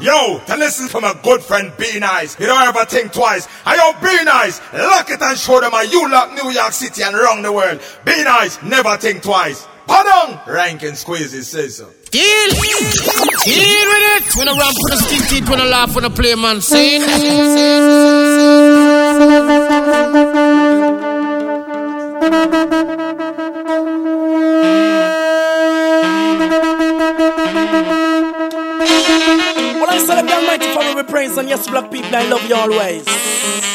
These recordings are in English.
Yo, to listen from a good friend, be nice. You don't ever think twice. I yo, be nice. Lock it and show them how you lock New York City and around the world. Be nice, never think twice. Pardon! Ranking squeezes says so. Deal! Deal with it! When I run for the stick teeth, when I laugh when I play man scene. Well, praise and yes, black people, I love you always.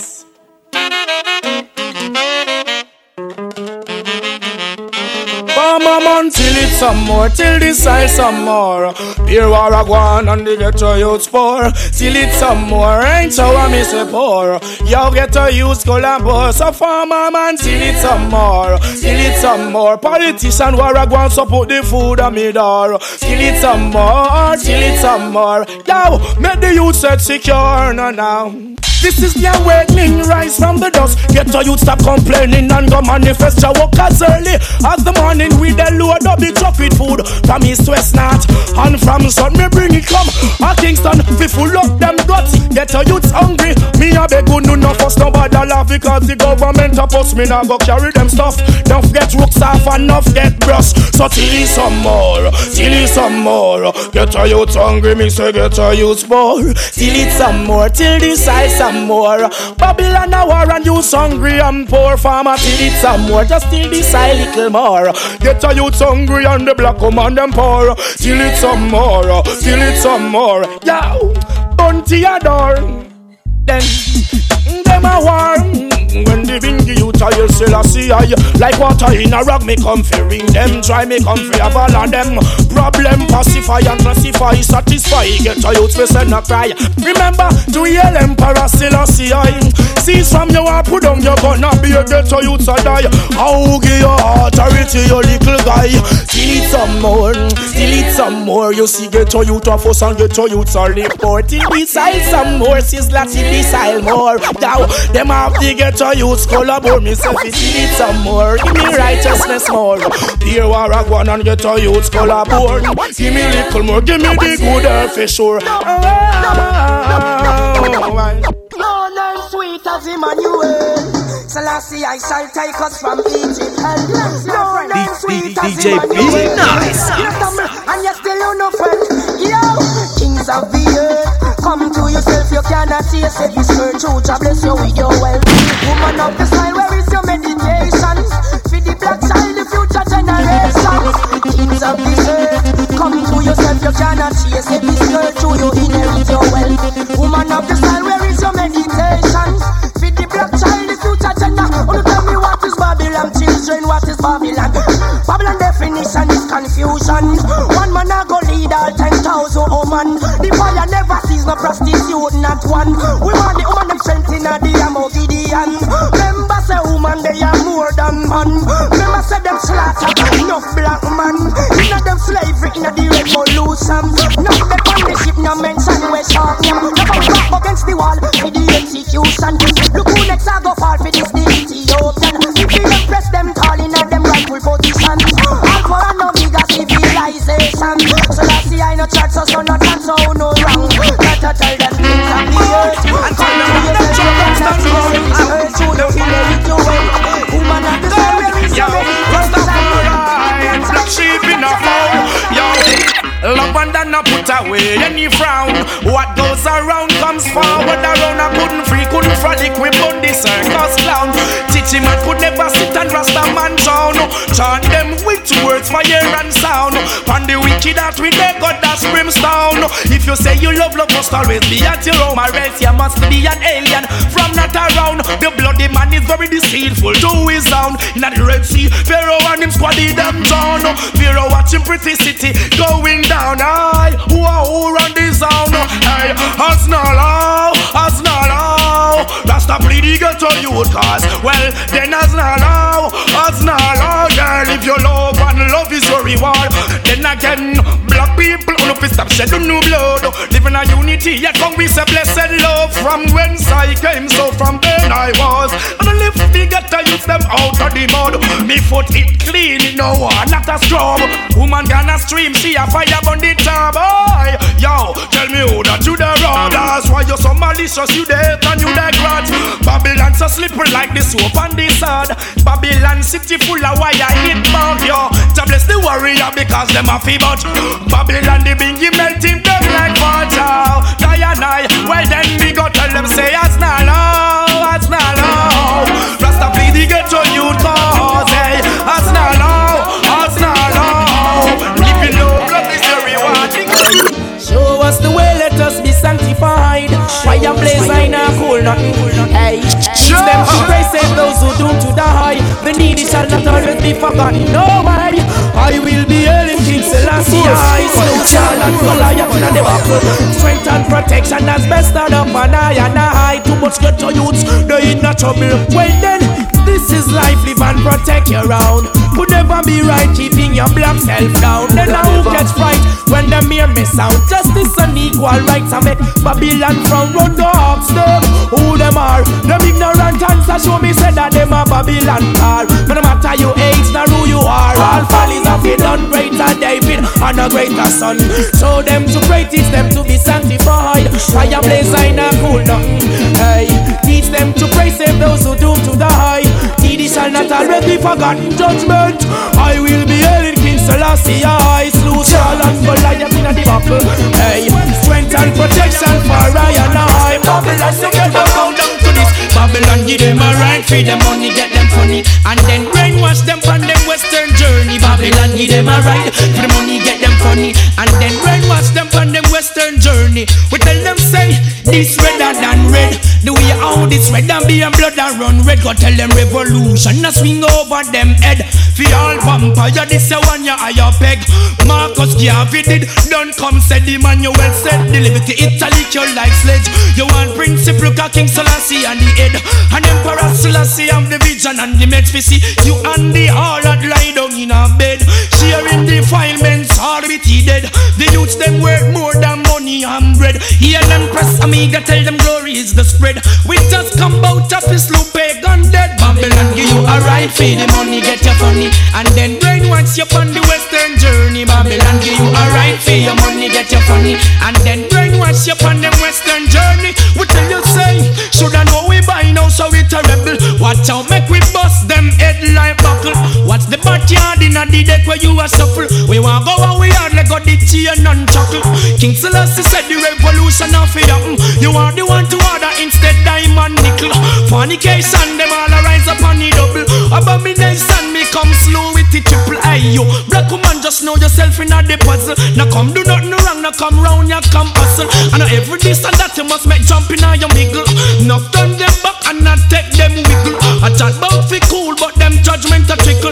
Man till it some more, till this side some more. Here war a gwan and the ghetto youths poor. Till it some more, ain't so I miss a poor. Yo ghetto youths collabo, so farmer man till it some more, till it some more. Politician war a gwan so put the food on me door. Till it some more, till it some more. Yo, make the youth set secure now now. This is the awakening, rise from the dust. Get a youth stop complaining and go manifest your work as early. As the morning with the load up the with food from east west north and from sun me bring it come. A Kingston, full up them guts. Get a youth hungry. Me a beg you no no fuss nobody laugh because the government a post me now go carry them stuff. Don't forget rooks off and enough get brush. So till some more, till some more. Get a youth hungry, me say get a youth more. Till some more, till this side some more. Babylon a war and you hungry and poor farmer till it's some more. Just till this side little more. Get a youth hungry and the black woman them poor. Till it's some more, till it's some more. Yo, bunty a door. Then them a war. When the bingy you tell you still a see Like water in a rag me come fi ring them. Try me come fi have all of them. Problem pacify and classify Satisfy. Get a youth we send a cry. Remember to yell emperor still a see Cease from you and put down your gun and be a get a youth a die. How give your authority your little guy? Still it some more, still it some more. You see get a youth a fuss and get a youth a report. Till beside some more, Sizzla till beside more. Now them have to get a youth collabore myself it need some more Give me righteousness more Here war a go and get a youth collabore Give me little more, give me the good earth for sure No name sweet as Emmanuel. Selassie, I shall take us from Egypt. And no name sweet as DJ Emmanuel. nice. You stumble and you still you no friend. Yo, kings of the earth, come to yourself. You cannot see yourself. This church, oh, God bless you with your wealth. Woman of the style, where is your meditation? For the black child, the future generation. Kings of the earth, come to yourself. You cannot see yourself. This church, oh, you inherit your wealth. Woman of the style, where is your meditation? Confusion. One man a go lead all ten thousand woman. The fire never sees no prostitute, not one. We want the woman them strength in the ammo Gideon. Remember say woman they are more than man. Remember say them slaughter enough black man. Inna them slavery inna the revolution. No them on the ship no mention we sharp them. Never back against the wall for the execution. Look who next a go fall for this the Ethiopian. If we impress them tall inna them rightful position. Civilization. So that's the I no chat so so no dance so no wrong. Gotta tell them things of the earth. And tell them them children start to see this earth. To the inherit your way. Woman of the soul, where is your Rastafari, black sheep in a fold. Yo, love and then I put away any frown. What goes around comes forward around. I couldn't free, couldn't frolic with Bundy circus clown. Teaching man could never sit and Rasta man down. Chant with words, fire and sound. On the wicked that we they got that's brimstone. If you say you love, love must always be at your home. Or else you must be an alien from not around. The bloody man is very deceitful to his sound. In the Red Sea, Pharaoh and him squaddy them down. Pharaoh watching pretty city going down. Aye, who are who run the sound? Hey, as no law, as no law. Rasta bleed the ghetto youth cause. Well, then as no law, as no law. Girl, if you love and love is your reward. Then again, black people, on up stop shedding new blood. Living a unity, yet come we say blessed love. From whence I came, so from then I was. And I lift the ghetto youth them out of the mud. Me foot it clean, it no one, not a scrub. Woman gonna stream, see a fire on the top. Boy, yo, tell me who that you the robbers Why you so malicious, you dead and you die grudge. Babylon so slippery like the soap on the sod. Babylon city full of wire hit bug, yo. To bless the warrior because them a fi but Babylon the bingy melting down like water. Diana, well then we go tell them say as now, as now. Rasta please the ghetto youth cause, hey, as now, as now. Living low, blood is the reward. Show us the way, let us be sanctified. Fire blaze, I know cool nothing. Hey, teach them to pray, save those who doomed to die. The needy shall not always be forgotten. No way, I will be hailing King Selassie. I slow shall and Goliath in the buckle. Strength and protection as best out of an eye and eye. Too much get to youths, they in a trouble. Well then. This is life, live and protect your own. Could never be right, keeping your black self down. Then now who gets fright when the mere miss out? Justice and equal rights I make Babylon from road dogs them. Who them are? Them ignorant answer show me said that them a Babylon are. But no matter your age, nor who you are, all follies have been done greater David and a greater son. Show them to pray, teach them to be sanctified. Fire blaze, I not cool nothing. Hey, them to pray, save those who doom to die. Needy shall not be forgotten judgment. I will be hailing King Selassie. I slew Saul and Goliath in the battle. Hey, strength and protection for I and I. Babylon together bow down to this. Babylon give them a right, feed them money, get them funny, and then brainwash them on them western journey. Babylon give them a right, for the money, get them funny, and then brainwash them on them western journey. We tell them say this redder than red. This red and be and blood and run red. Go tell them revolution a swing over them head. For all vampire, this a one ya higher peg. Marcus Garvey did done come said the man you said. The liberty Italy your life sledge. You want principle ka King Selassie and the head. And Emperor Selassie have the vision and the meds we see. You and the all that lie down in a bed. Sharing defilements all with he dead. The youths them worth more than money and bread. Heal and press amiga tell them glory is the spread. We just come out of this loop eh, pagan dead. Babylon give you a right fee the money get you funny. And then brainwash you on the western journey. Babylon give you a right fee your money get you funny. And then brainwash you on them western journey. We tell you backyard in a the deck where you are suffer? We want go where we are, let go the chain and chuckle. King Selassie said the revolution of happen. You are the one to order instead diamond nickel. Fornication, them all arise upon the double. Abomination, me come slow with the triple A. You black woman, just know yourself in a the puzzle. Now come do nothing wrong, now come round, ya come hustle. And every this and that you must make jump in your miggle. Enough turn them back and not take them wiggle. I chat bout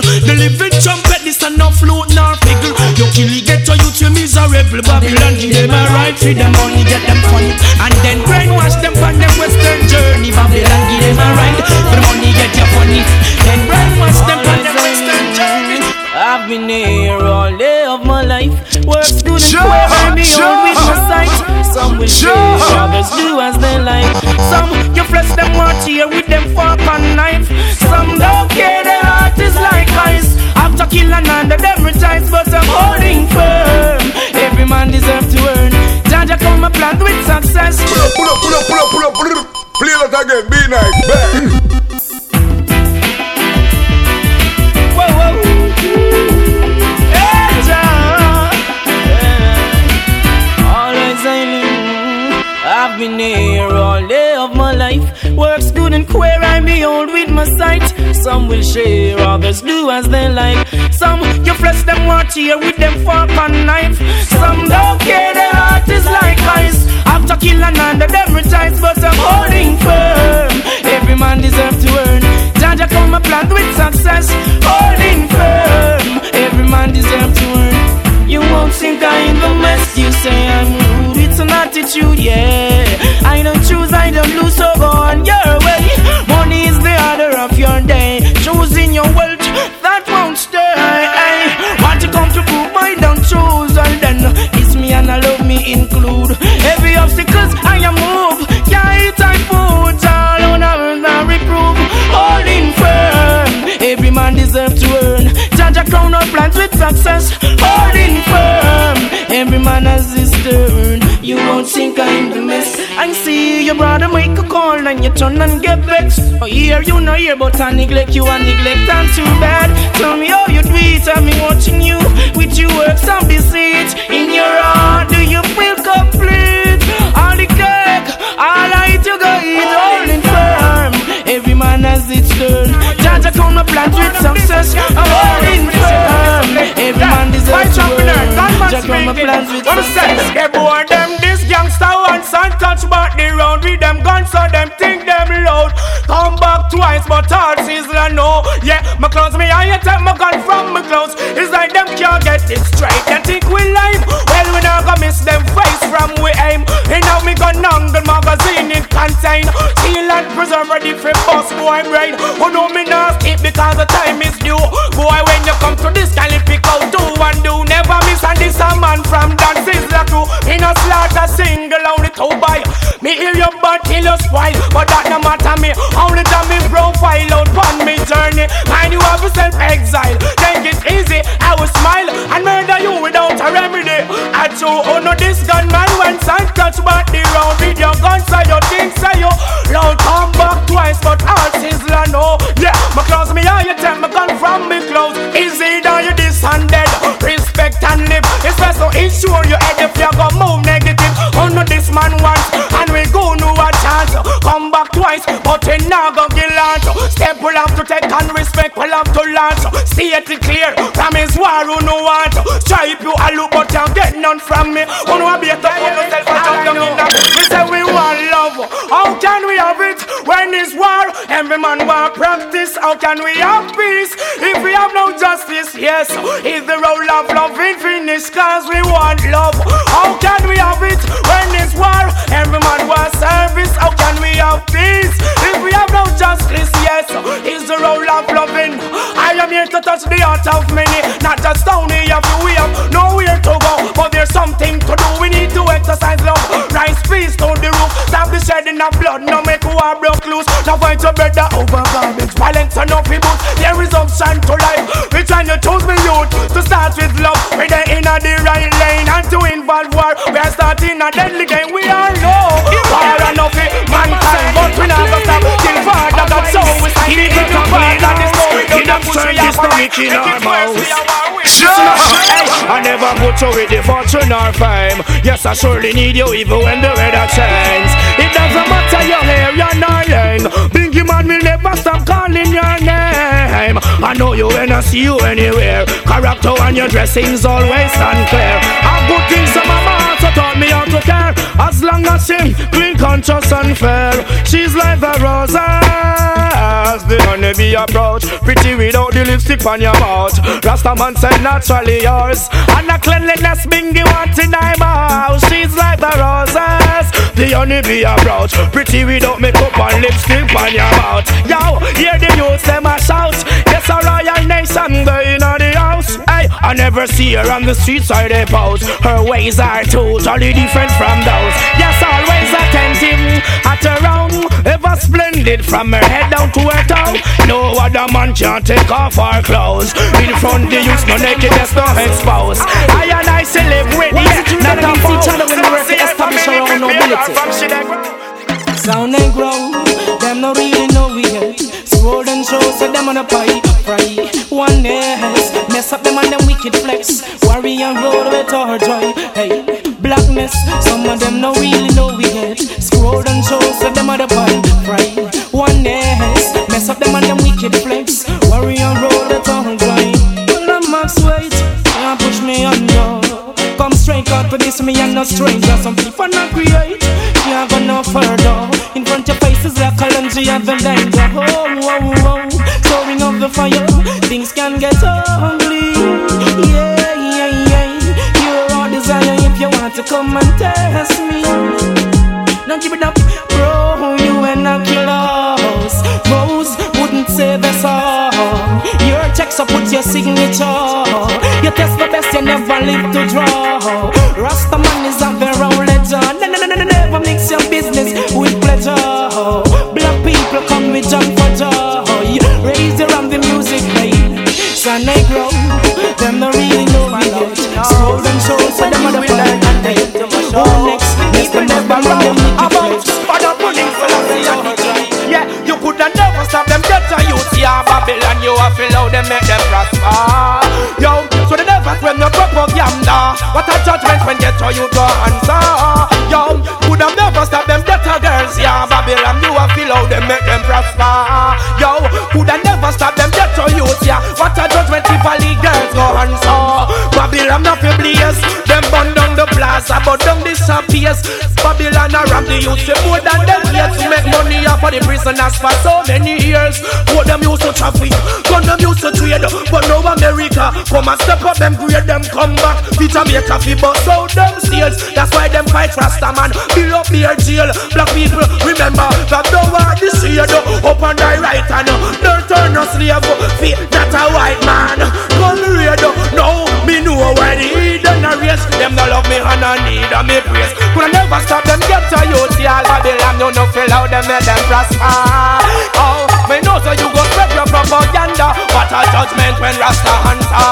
judgment. The living trumpet, this a no flute nor figgle. You kill it, get youth, you miserable. Babylon give them a right, feed them money, get them funny. And then brainwash them on them western journey. Babylon give them a right, for the money, get you funny. Then brainwash them on them western journey. I've been here all day of my life. Works good and Sure, me sure, own with my sight. Some will sure. others do as they like. Some you flesh them them with them fork and knife. Some don't care, their heart is like ice. After killing under them rejoice, but I'm holding firm. Every man deserves to earn. Jaja come a plant with success, holding firm. Every man deserves to earn. You won't think I in the mess. You say I'm rude. It's an attitude, yeah. I don't choose, I don't lose, so Obstacles I am move. Can't eat I food, all on earth I reprove. Holding firm, every man deserves to earn. Judge a crown or plans with success. Holding firm, every man has his turn. You won't think I'm the mess. I see your brother make a call and you turn and get vexed. Oh, hear you know here, but I neglect you and neglect and too bad. Tell me how you do it, I'm watching you with your works and deceit. In your heart, do you feel complete? All cake, all I eat, you go eat, holding firm. Every man has its turn. Jaja come my plans with success, I'm holding firm. Every man deserves to earn. Jaja come my plans with success. They bore them this gangster once and touch back the round with them guns so them think them loud. Come back twice, but all season no. Yeah, my clothes me I take my gun from my clothes. It's like them can't get it straight. They think we lame. Well, we not gonna miss them face from we aim. And now me gun angle magazine it contain. Seal and preserve ready for bust boy brain. Oh no, me not skip because the time is due. Boy, when you come to this, can pick out two and do? Never miss and this a man from dances like you. Me no slaughter single only two by. Me hear your bad till you spoil, but that no matter me. Only time me profile out on me journey. Mind you have yourself exile. Take it easy, I will smile and murder you without a remedy. I too oh no this gunman when sun touch back ensure your head if you go move negative. Oh no this man wants and we go no a chance. Come back twice but we not go get launch. Step will have to take and respect will have to launch. See it clear from his war who no want. Stripe you a look but you get none from me. Who know be a on yourself when it's war? Every man want practice. How can we have peace if we have no justice? Yes, is the role of loving finished cause we want love. How can we have it when it's war? Every man want service. How can we have peace if we have no justice? Yes, is the role of loving. I am here to touch the heart of many, not just down here. We have nowhere to go, but there's something to do. We need to exercise love, the shedding of blood. No make war broke loose. Now fight your brother over garbage, violence and no people. There is option to life. Which one you choose me youth to start with love? We are in the right lane and to involve war. We are starting a deadly game. We are low. War enough mankind, but we not stop till Father God so we stand it to Father this story. Don't Enough push this have a no right. making Make our it worse, we mouth. are. I never put with the fortune or fame. Yes, I surely need you even when the weather changes. It doesn't matter your hair, your name. Binky man will never stop calling your name. I know you when I see you anywhere. Character and your dressing's always stand clear. A good things my heart so taught me how to care. As long as she clean, conscious and fair, she's like the roses. The honeybee approach, pretty without the lipstick on your mouth. Rasta man said naturally yours, and the cleanliness bingy want in my house. She's like the roses. The honeybee approach, pretty without makeup and lipstick on your mouth. Yo, hear the youth them a shout. Yes, a royal nation, they in the house. Hey, I never see her on the streets or they pose. Her ways are totally different from those. Yes, always attentive at around. Ever splendid from her head down to her toe. No other man can take off her clothes. In front the youth, no nakedness, no exposed. I and I celebrate, yeah, not a foe. channel when we work to establish our own nobility. Sound and grow, them no really know we yet. Scroll and show, say them on a pipe fry. One ness, mess up them and them wicked flex. Worry and road with our joy. Hey, blackness, some of them no really know we yet. Scroll and show, say them on a pipe fry. One ness, mess up them and them wicked flex. Worry and road with our joy. Well, I'm max weight, can't push me under. Straight out for this, me and no stranger. Some people not create, can't go no further. In front your face is like lunge, you have a danger. Oh, oh, oh, soaring of the fire, things can get ugly. Yeah, yeah, yeah. You're all desire if you want to come and test me. Don't give it up, Up put your signature. You test the best, you never live to draw. Rasta man is a very legend. Ne- ne- ne- ne- Never mix your business with pleasure. Black people come with jump for joy. Raise your on the music, babe. Son grow, you have to allow them make them prosper. Yo, so the devil when you propaganda. What a judgment when get to you to answer. Yo, could have never stop them better girls, yeah. Babylon, you have to allow them make them prosper. Yo, could have never stop them ghetto youth, yeah. What a judgment if valley girls go answer. Plaza, but down disappears. Babylon a rob the youth, more than them yet to make money off of the prisoners for so many years. What them used to traffic, gun them used to trade, but now America come and step up them grade, them come back. Fi Jamaica fi But out them sales. That's why them fight Rasta man, build up their jail. Black people remember that the war this year, up on the right hand, don't turn no slave. Fi not a white man. Gun raid, no me know where the hidden a race. Them no love me and Need a me praise. Could I never stop them get to youth, y'all Babylon, you no feel how them make them prosper. Oh, me know so you go spread your propaganda. What a judgment when Rasta answer.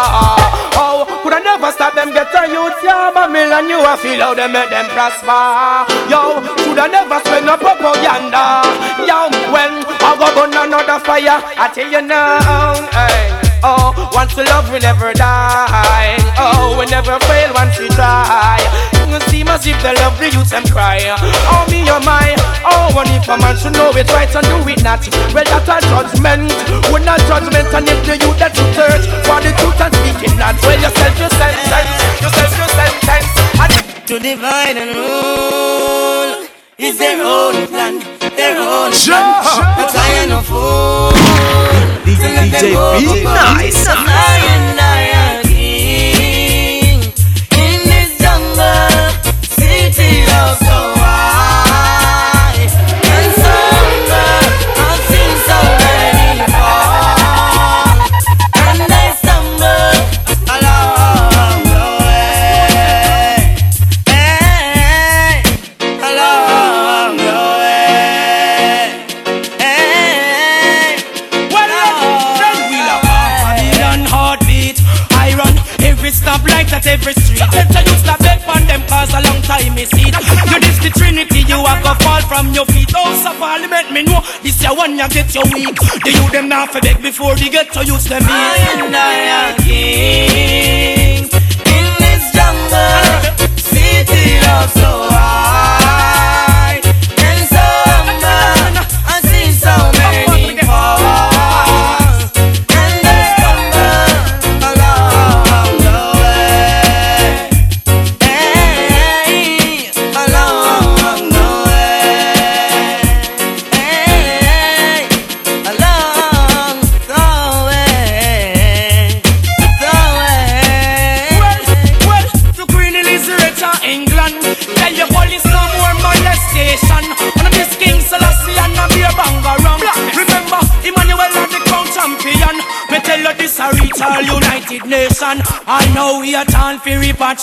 Oh, could I never stop them get to youth, yeah Babylon, you a feel how them make them prosper. Yo, could I never spread no propaganda. Yo, when I go burn another fire, I tell you now, hey. Oh, once we love, we never die. Oh, we never fail once we try. You seem as if they love the youth and cry. Oh, me, oh, my. Oh, one if a man should know it right and do it not. Well, that's a judgment. We're not judgment, and if the youth that you search for the truth and speaking not. Well, yourself. Yourself, your sentence. To divide and rule is their own plan, their own Sure. plan. Not I no fool. DJ, be nice. Lion, get your weak. The you them now for beg before they get to use them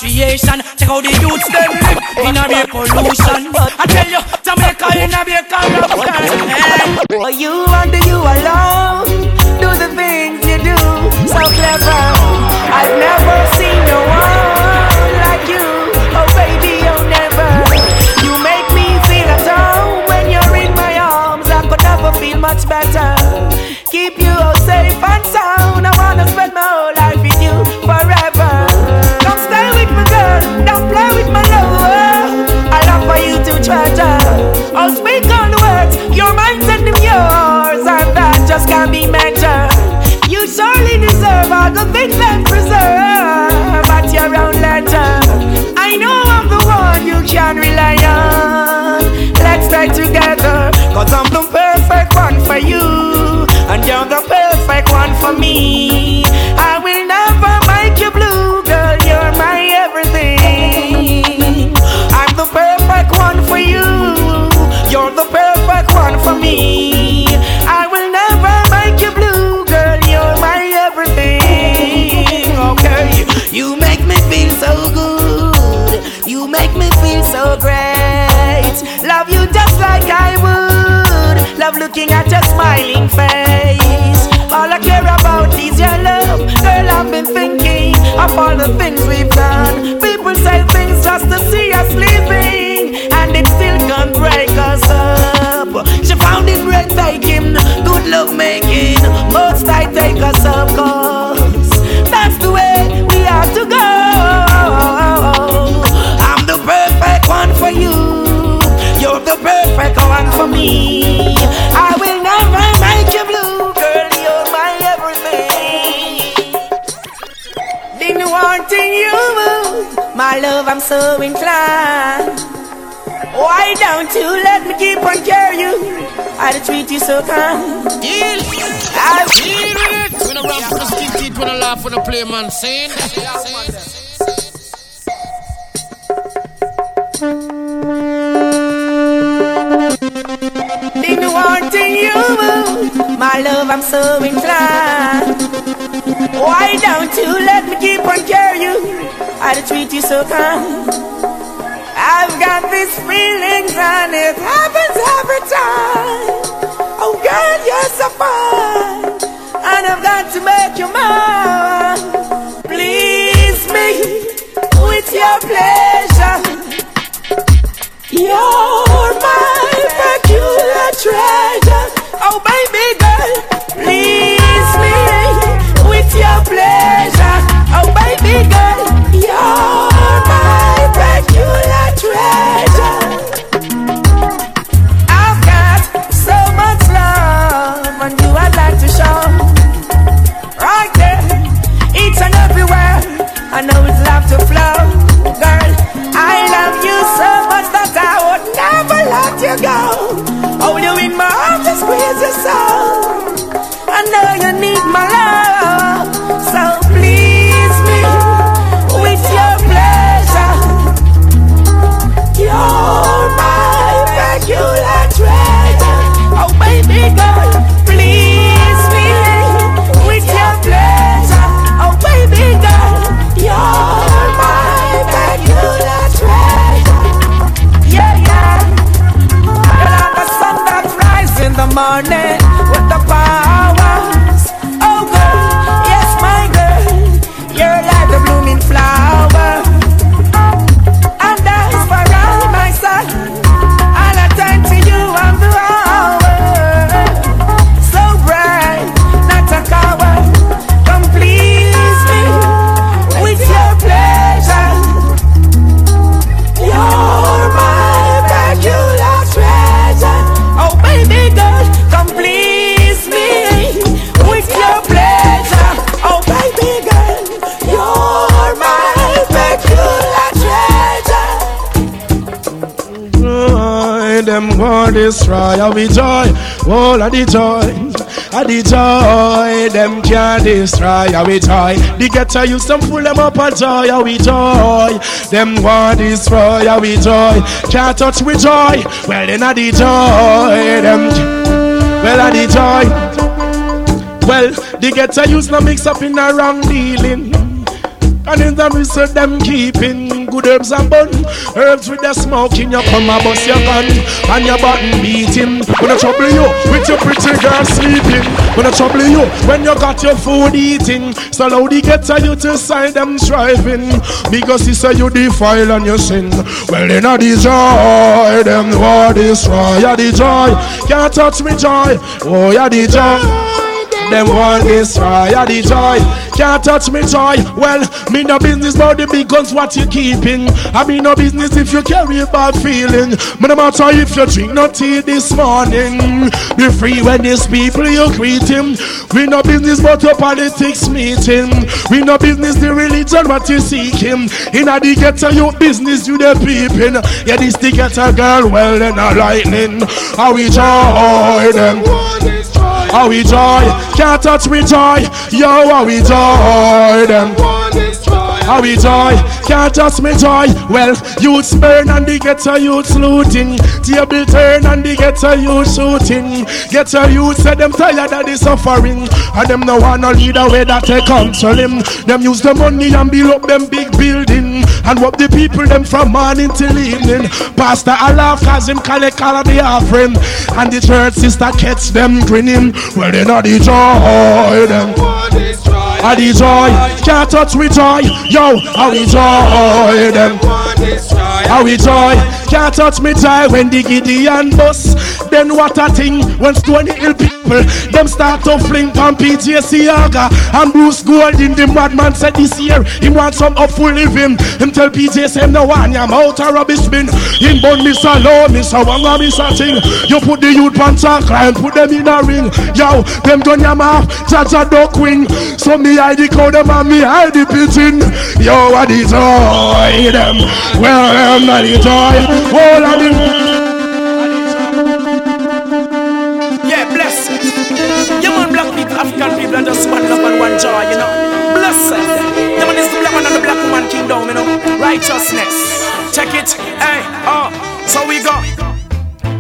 for you make me feel so great. Love you just like I would, love looking at your smiling face. All I care about is your love, girl. I've been thinking of all the things we've done. People say things just to see us living, and it still can't break us up. She found it breathtaking, good love making. Most I take a for me. I will never make you blue, girl. You're my everything. Been wanting you, my love. I'm so inclined. Why don't you let me keep on care you? I treat you so kind. Deal. I Deal with it. When I rap for the stick teeth, when I laugh when I play, man. Been wanting you, my love. I'm so inclined. Why don't you let me keep on care you? I treat you so kind. I've got these feelings and it happens every time. Oh girl, you're so fine, and I've got to make you mine. Please me with your pleasure. You're peculiar treasure. Oh, baby girl, destroy our joy, all of the joy. A the joy, them can't destroy our joy. The getter you some pull them up a joy, our joy. Them want destroy our joy. Can't touch with joy. Well, in a the joy, them. Well, a the joy. Well, the getter use no mix up in a wrong dealing. And in the midst of them keeping good herbs and bun. Herbs with the smoking, you come and bust your gun. And your button beating I trouble you with your pretty girl sleeping. Gonna trouble you when you got your food eating. So loud the getter you to side them striving. Because he say you defile and you sin. Well in a the joy, them war destroy? Yeah the joy, can't touch me joy. Oh yeah the joy them want destroy the joy. Can't touch me joy. Well, me no business about the big guns what you keeping. I mean no business if you carry a bad feeling. Me no matter if you drink no tea this morning. Be free when these people you greet him. We no business about your politics meeting. We no business the religion what you seeking. In a the ghetto you business you the peeping. Yeah, this the ghetto girl well then a lightning. How we joy them. How we joy, can't touch me joy. Yo, how we joy them. How we joy, can't just me joy. Well, youths burn and they get a youth looting. Table turn and they get a youth shooting. Get a youth say them tired of the suffering. And them no wanna lead a way that they control him. Them use the money and build up them big building. And rob the people them from morning till evening. Pastor Allah cause him collect all of the offering. And the church sister catch them grinning. Well, they not the joy them. I the joy, can't touch me joy. Yo, I we joy them. I we joy, can't touch me tie when the Gideon bus. Then what a thing when Stony Hill people them start to fling from PJ Seaga and Bruce Golding. The madman said this year he wants some up full living. Him tell PJ say no one I'm out a rubbish bin. In bun Mr. Low, Mr. Wanga, Mr. Ting. You put the youth on climb, put them in a ring. Yo, them your mouth, Jaja duck wing. So me hide the cow them and me hide the pigeon. Yo, what the toy them? Well, I'm not the toy. All of them. Yeah, bless it. You man black people, African people, and just one love and one joy, you know. Bless it. You man is the black man and the black woman kingdom, you know. Righteousness. Check it. Hey, oh, so we go.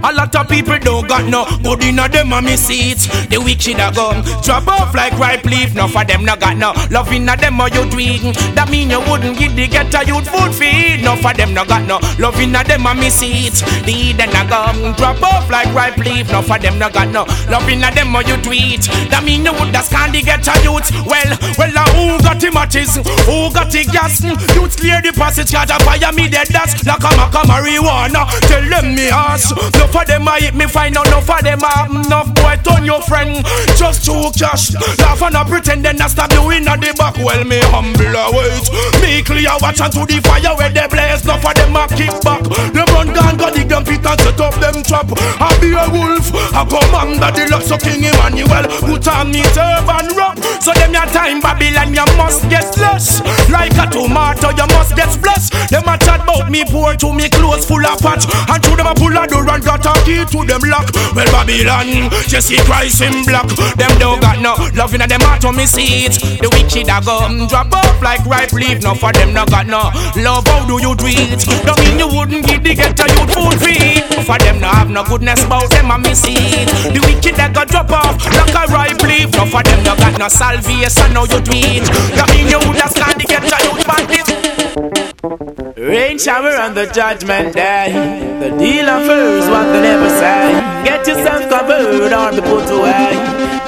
A lot of people don't got no good in them me seats. The wicked a gum drop off like ripe leaf. No for them no got no love in them or you tweet. That mean you wouldn't give the get a youth food feed. No for them no got no love in them me seats. The Eden a gum drop off like ripe leaf. No for them no got no love in them or you tweet. That mean you would just can't get a youth. Well, well, uh, who got the matches? Who got the gas? Youth clear the passage, got a fire me dead that's like a maca marijuana. Tell them me ass. No for them I hit me find out enough of them have enough boy turn your friend just to cash. Laugh and a pretend then I stab you in the back. Well me humble await. Me clear watch and to the fire where they blaze. Enough of them a kick back. Them run gun go dig them pit and set up them trap. I be a wolf. I commander the lots of King Emmanuel. Put on me turban wrap. So them your time Babylon you must get slush. Like a tomato you must get splash. Them a chat about me poor to me clothes full of patch. And to them a pull a door and got a key to them lock. Well, Babylon, Jesse Christ in black. Them don't got no love in them heart on me seat. The wicked a go drop off like ripe leaf. No for them no got no love. How do you it? Don't mean you wouldn't give the a youth food feed. For them no have no goodness about them a me seat. The wicked a go drop off like a ripe leaf. No for them no got no salvation. Now you do it. Don't mean you would just can't get a youth bandit. Rain shower on the judgment day. The deal offers what they never say. Get yourself covered or be put away.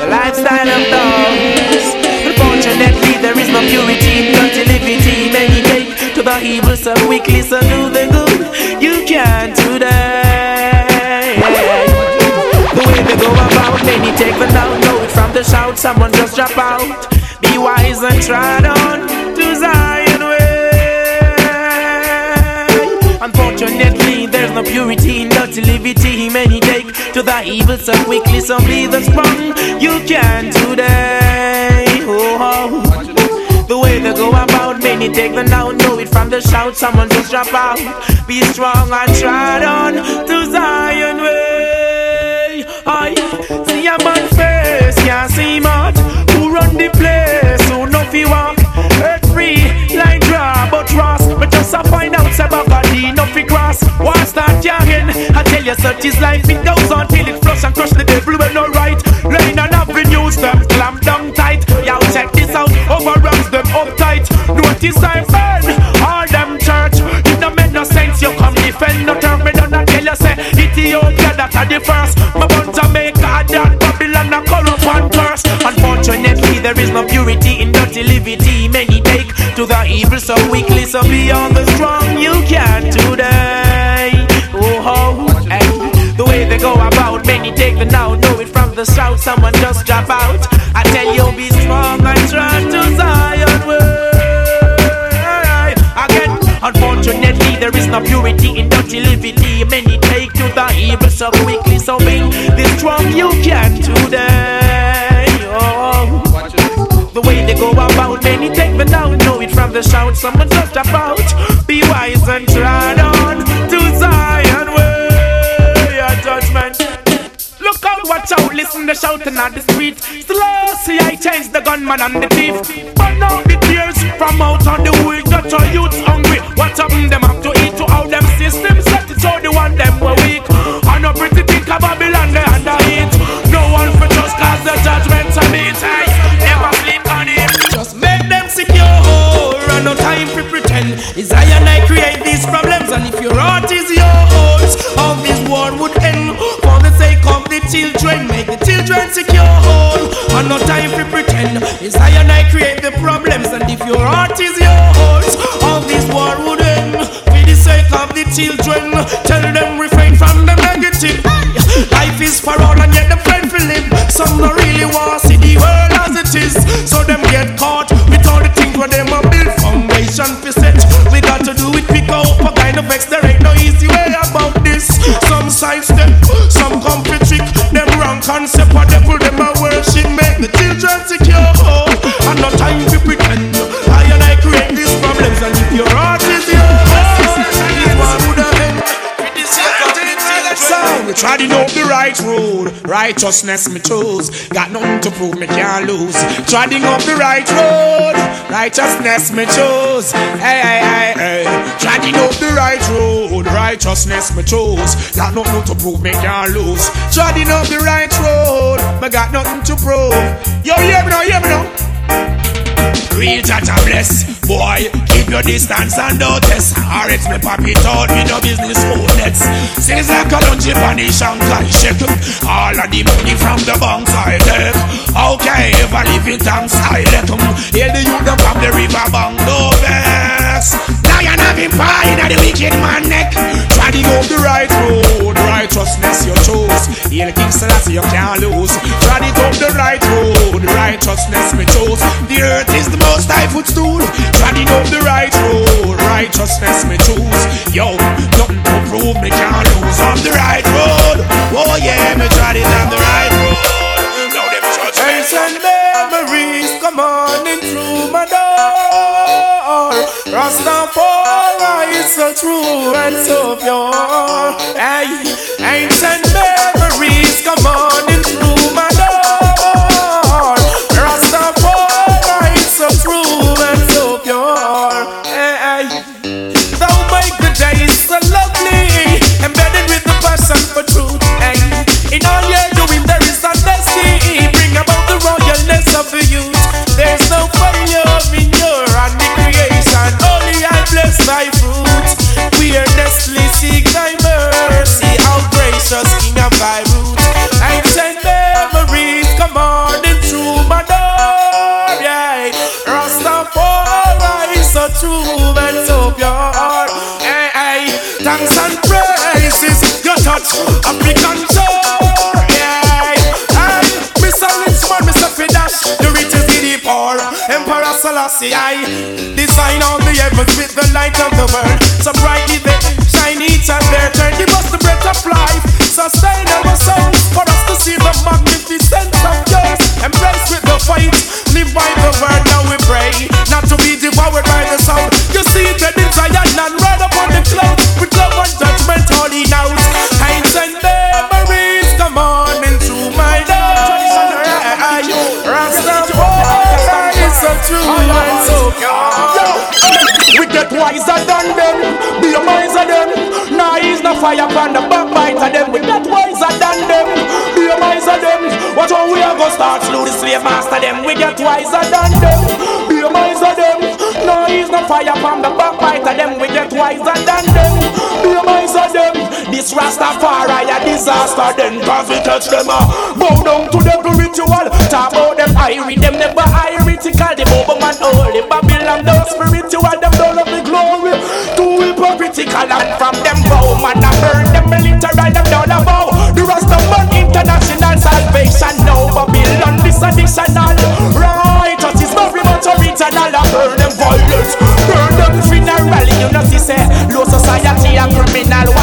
The lifestyle of dogs. Unfortunately, there is no purity in continuity. Many take to the evil so weakly, so do the good. You can't today. The way they go about, many take the down. Know it from the shout, someone just drop out. Be wise and trot on liberty. Many take to the evil so quickly, so be the strong. You can today. Oh, oh. The way they go about, many take the now, know it from the shout. Someone just drop out. Be strong and trot on to Zion way. I see a man face, can't see much. Who run the place? Bagadi, no fi cross. One start youngin', I tell you, such is life. It goes on till it flush and crush the devil when no right. Lane and avenues, them clamp down tight. Yo, check this out, overruns them uptight. Notice I burn all them church. It don't make no sense, you come defend no turn. Me don't tell you, say Ethiopia that are the first. My born Jamaica, that Babylon, a corrupt one curse. Unfortunately, there is no purity in dirty liberty. To the evil so weakly, so beyond the strong you can today. Oh, oh, hey. The way they go about, many take the now, know it from the south. Someone just drop out. I tell you, be strong and try to Zion way. Again, unfortunately, there is no purity in dirty liberty. Many take to the evil so quickly, so being the strong you can it from the shout. Someone just drop out. Be wise and trod on to Zion way. Your judgment. Look out, watch out, listen the shouting on the street. Slow, see I change the gunman and the thief. But now the tears from out on the wheel. Got your youths hungry. What happened them have to eat to all them systems? Set it so the one them were weak. I know pretty think of Babylon they under heat. No one for just cause the judgment's all this war would end. For the sake of the children, make the children secure. home. And no time for pretend. Is I and I create the problems. And if your heart is yours, all this war would end. For the sake of the children. Tell them refrain from the negative. Life is for all and yet the friend for live. Some don't really want Treading up the right road, righteousness me choose. Got nothing to prove, me can't lose. Treading up the right road, righteousness me choose. Hey hey hey hey, treading up the right road, righteousness me choose. Got nothing to prove, me can't lose. Treading up the right road, me got nothing to prove. Yo, hear me now, hear me now. Real Jaja bless Boy, keep your distance and don't test. It's me pop it out with no business owners Seems like a lunch on the Shanghai shake All of the money from the banks I take. Okay, if I live in thanks I let them um, Hear the youth from the river bank No vex Lion having pie in the wicked man neck. Try to go the right road Righteousness you chose Hail King Selassie you can't lose. Try to go the right road Righteousness me chose The earth is the most high footstool. Treading up the right road Righteousness me choose. Yo, nothing to prove me can't lose. On the right road Oh yeah, me treading on the right road. Now them judge me memories come on in through my door. Rastafari is so true and so pure. Hey, ancient memories come on in through my door. Rastafari is so true and so pure. Hey, thou make the days so lovely, embedded with the passion for truth. Hey, in all you're doing there is destiny. Bring about the royalness of the youth. There's no Selassie, I design all the heavens with the light of the world. So brightly they shine each and their turn. Give us the breath of life, sustain fire upon the backbiter them. We get wiser than them, be a miser them. Watch how we are gonna start slew the slave master them. We get wiser than them, be a miser them. Nah, he's no fire upon the backbiter them. We get wiser than them, be a miser them. This Rastafari a disaster then, cause we touch them uh, Bow down to them ritual, talk about them irie, them never iritical. The Bobo man holy, Babylon those spiritual, them hypocritical and from them bow man I burn them literal, them don't bow. The Rasta man international salvation, no Babylon this additional. Righteous is very much original, I burn them violence, burn them funeral. You know see say low society and criminal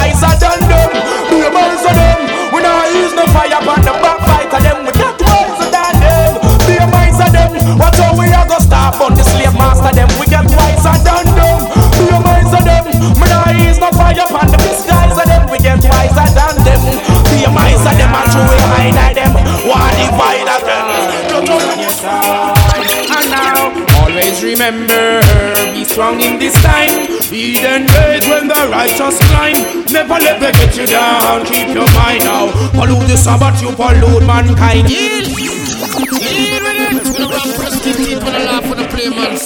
strong in this time. The days when the righteous climb. Never let them get you down. Keep your mind now. Pollute the Sabbath, you pollute mankind. Deal. Deal with when I play, man.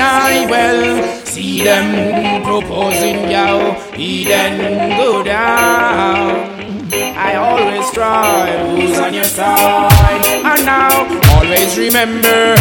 I well see them proposing yo, Eden go down. I always try who's on your side, and now always remember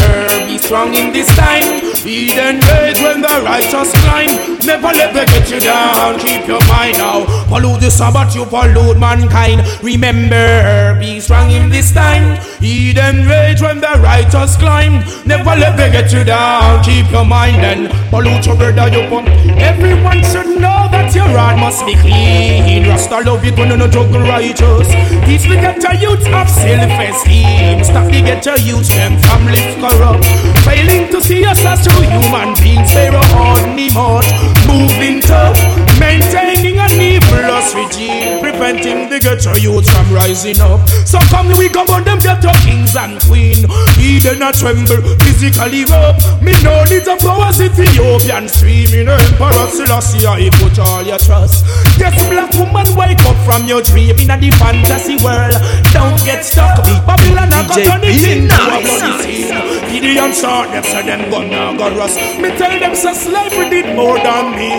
be strong in this time. Eden rage when the righteous climb. Never let them get you down. Keep your mind now. Pollute the Sabbath, you pollute mankind. Remember, be strong in this time. Eden rage when the righteous climb. Never let them get you down. Keep your mind and pollute your brother, you pump. Everyone should know that your heart must be clean. Rasta love it when you no juggle righteous. Teach the ghetto youth of self-esteem. Stop the ghetto youth them live corrupt. Failing to see us as true human beings. On me mouth. Moving tough. Maintaining an evilous regime. Preventing the ghetto youth from rising up. So come we come on them ghetto kings and queen. Eden a tremble. Physically rough. Me no need to flowers Ethiopian streaming. Emperor Selassie I put all your trust. Yes, black woman wake up from your dream in the fantasy world. Don't get stuck. Babylon a got on a bloody scene. Gideon saw them, so them gun rust. Me tell them, so slavery did more than me.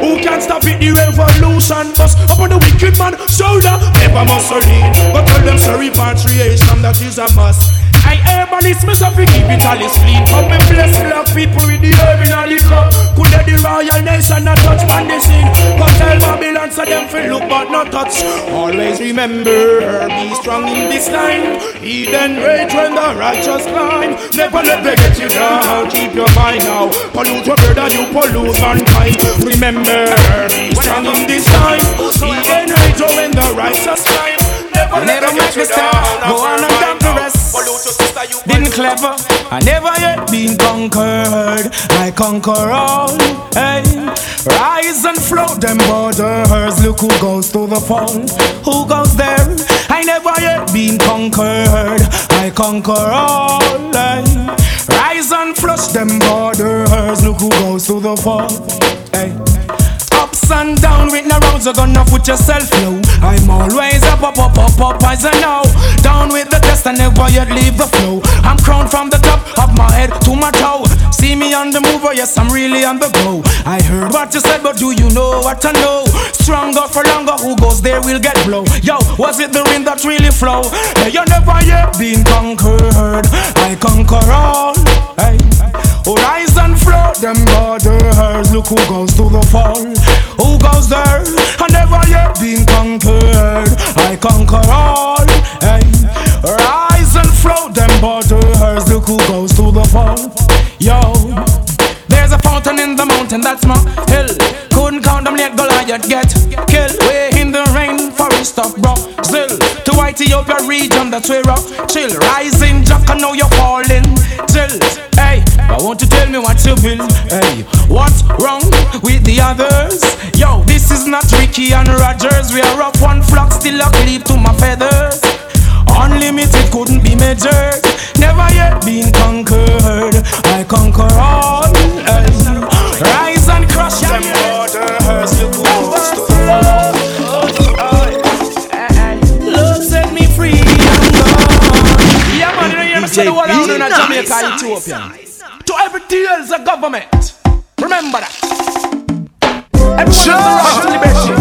Who can stop it? The revolution bust upon the wicked man shoulder. Never Mussolini, but tell them, so repatriation that is a must. I herbalist, me so fi keep it all is clean. Come and bless black people with the herb in a cup. Could let the royal nation not touch on the scene? Come tell Babylon so them fi look but not touch. Always remember, be strong in this time. Eden rage when the righteous climb. Never let them get you down. Keep your mind now. Pollute your brother, you pollute mankind. Remember, be strong in this time. Eden rage when the righteous climb. Never let them get you down. Clever, I never yet been conquered. I conquer all. Hey, rise and float them borders. Look who goes to the fall. Who goes there? I never yet been conquered. I conquer all. Hey, rise and flush them borders. Look who goes to the fall. And down with no rounds, you're gonna put yourself low. I'm always up, up, up, up, up, as I know. Down with the test, I never yet leave the flow. I'm crowned from the top of my head to my toe. See me on the move, oh yes, I'm really on the go. I heard what you said, but do you know what I know? Stronger for longer, who goes there will get blow. Yo, was it the wind that really flow? Hey, you never yet been conquered. I conquer all. Hey. Rise and flow them borders. Look who goes to the fall. Who goes there? I never yet been conquered. I conquer all. Hey. Rise and flow them borders. Look who goes to the fall. Yo. Fountain in the mountain, that's my hill. Couldn't count them yet, Goliath get killed. Way in the rain, forest of Brazil. To Ethiopia region, that's where I chill. Rising, Jack, I know you're falling. Chill, hey, I want to tell me what you feel. Hey, what's wrong with the others? Yo, this is not Ricky and Rogers. We are up one flock, still a cleave to my feathers. Unlimited couldn't be measured. Never yet been conquered. I conquer all. Hey. Look to Love set me free. I'm gone. Yeah, man, you know, you understand the whole down in Jamaica, Ethiopia. To everything else, a government. Remember that. Everyone has the right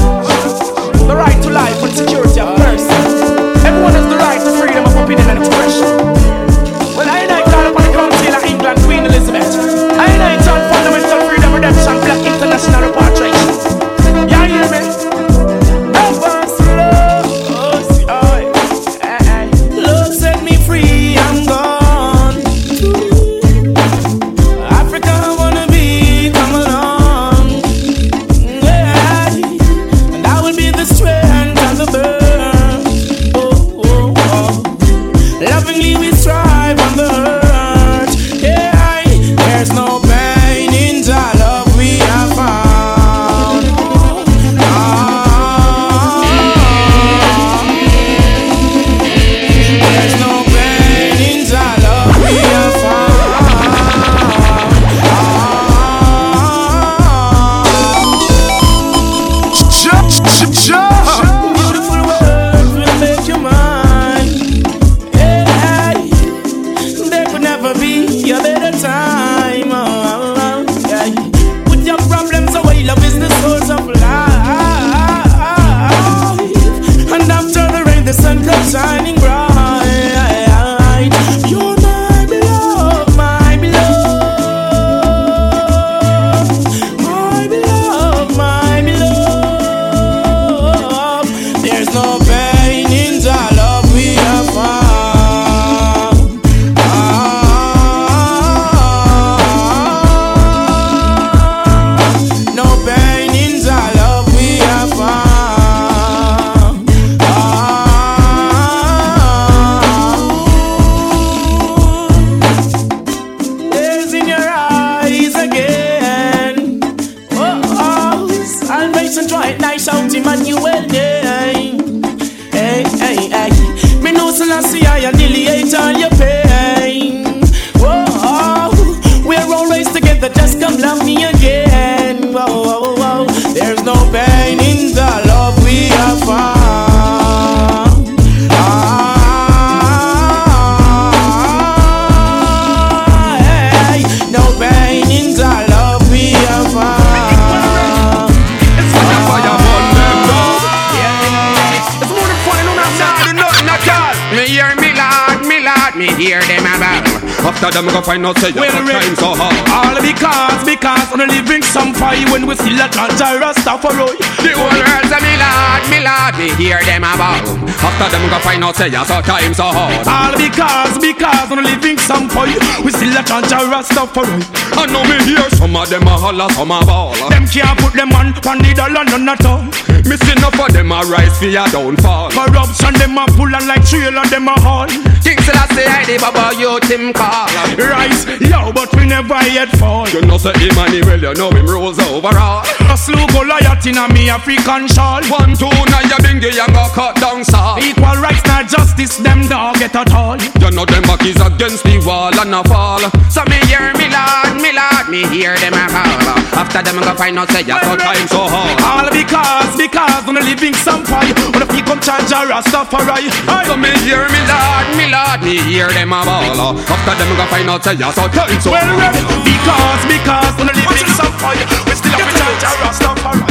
After them, go find out say you Well, Rick, so hard. All because, because on the living some fire when we still a ganja Rastafari. The whole world say me lad, me lad, me hear them about. After them, go find out say you so time so hard. All because, because on the living some fire we still a ganja Rastafari. I know me hear some of them a holler, some a ball. Them can't put them on on the dollar none at all. See enough of them a rise for your downfall. Corruption them a pull and like trailer them a haul. King Selassie, I the Baba youth him call. Rise, yo, but we never yet fall. You know say Emmanuel, you know him rules overall. A slew Goliath in a me African shawl. One, two, now you bingy and go cut down saw. Equal rights, not justice, them dog get at all. You know them back is against the wall and a fall. So me hear me lad, me lad, me hear them about. After them go find out say you So so time so hard. All because, because on the living some fire When the people come charge a Rastafari Aye. So me hear me lad, me lad, me hear them a about. ball. After them go find out say you so time so Well hard. ready Because, because on the living some fire We still have to charge a Rastafari.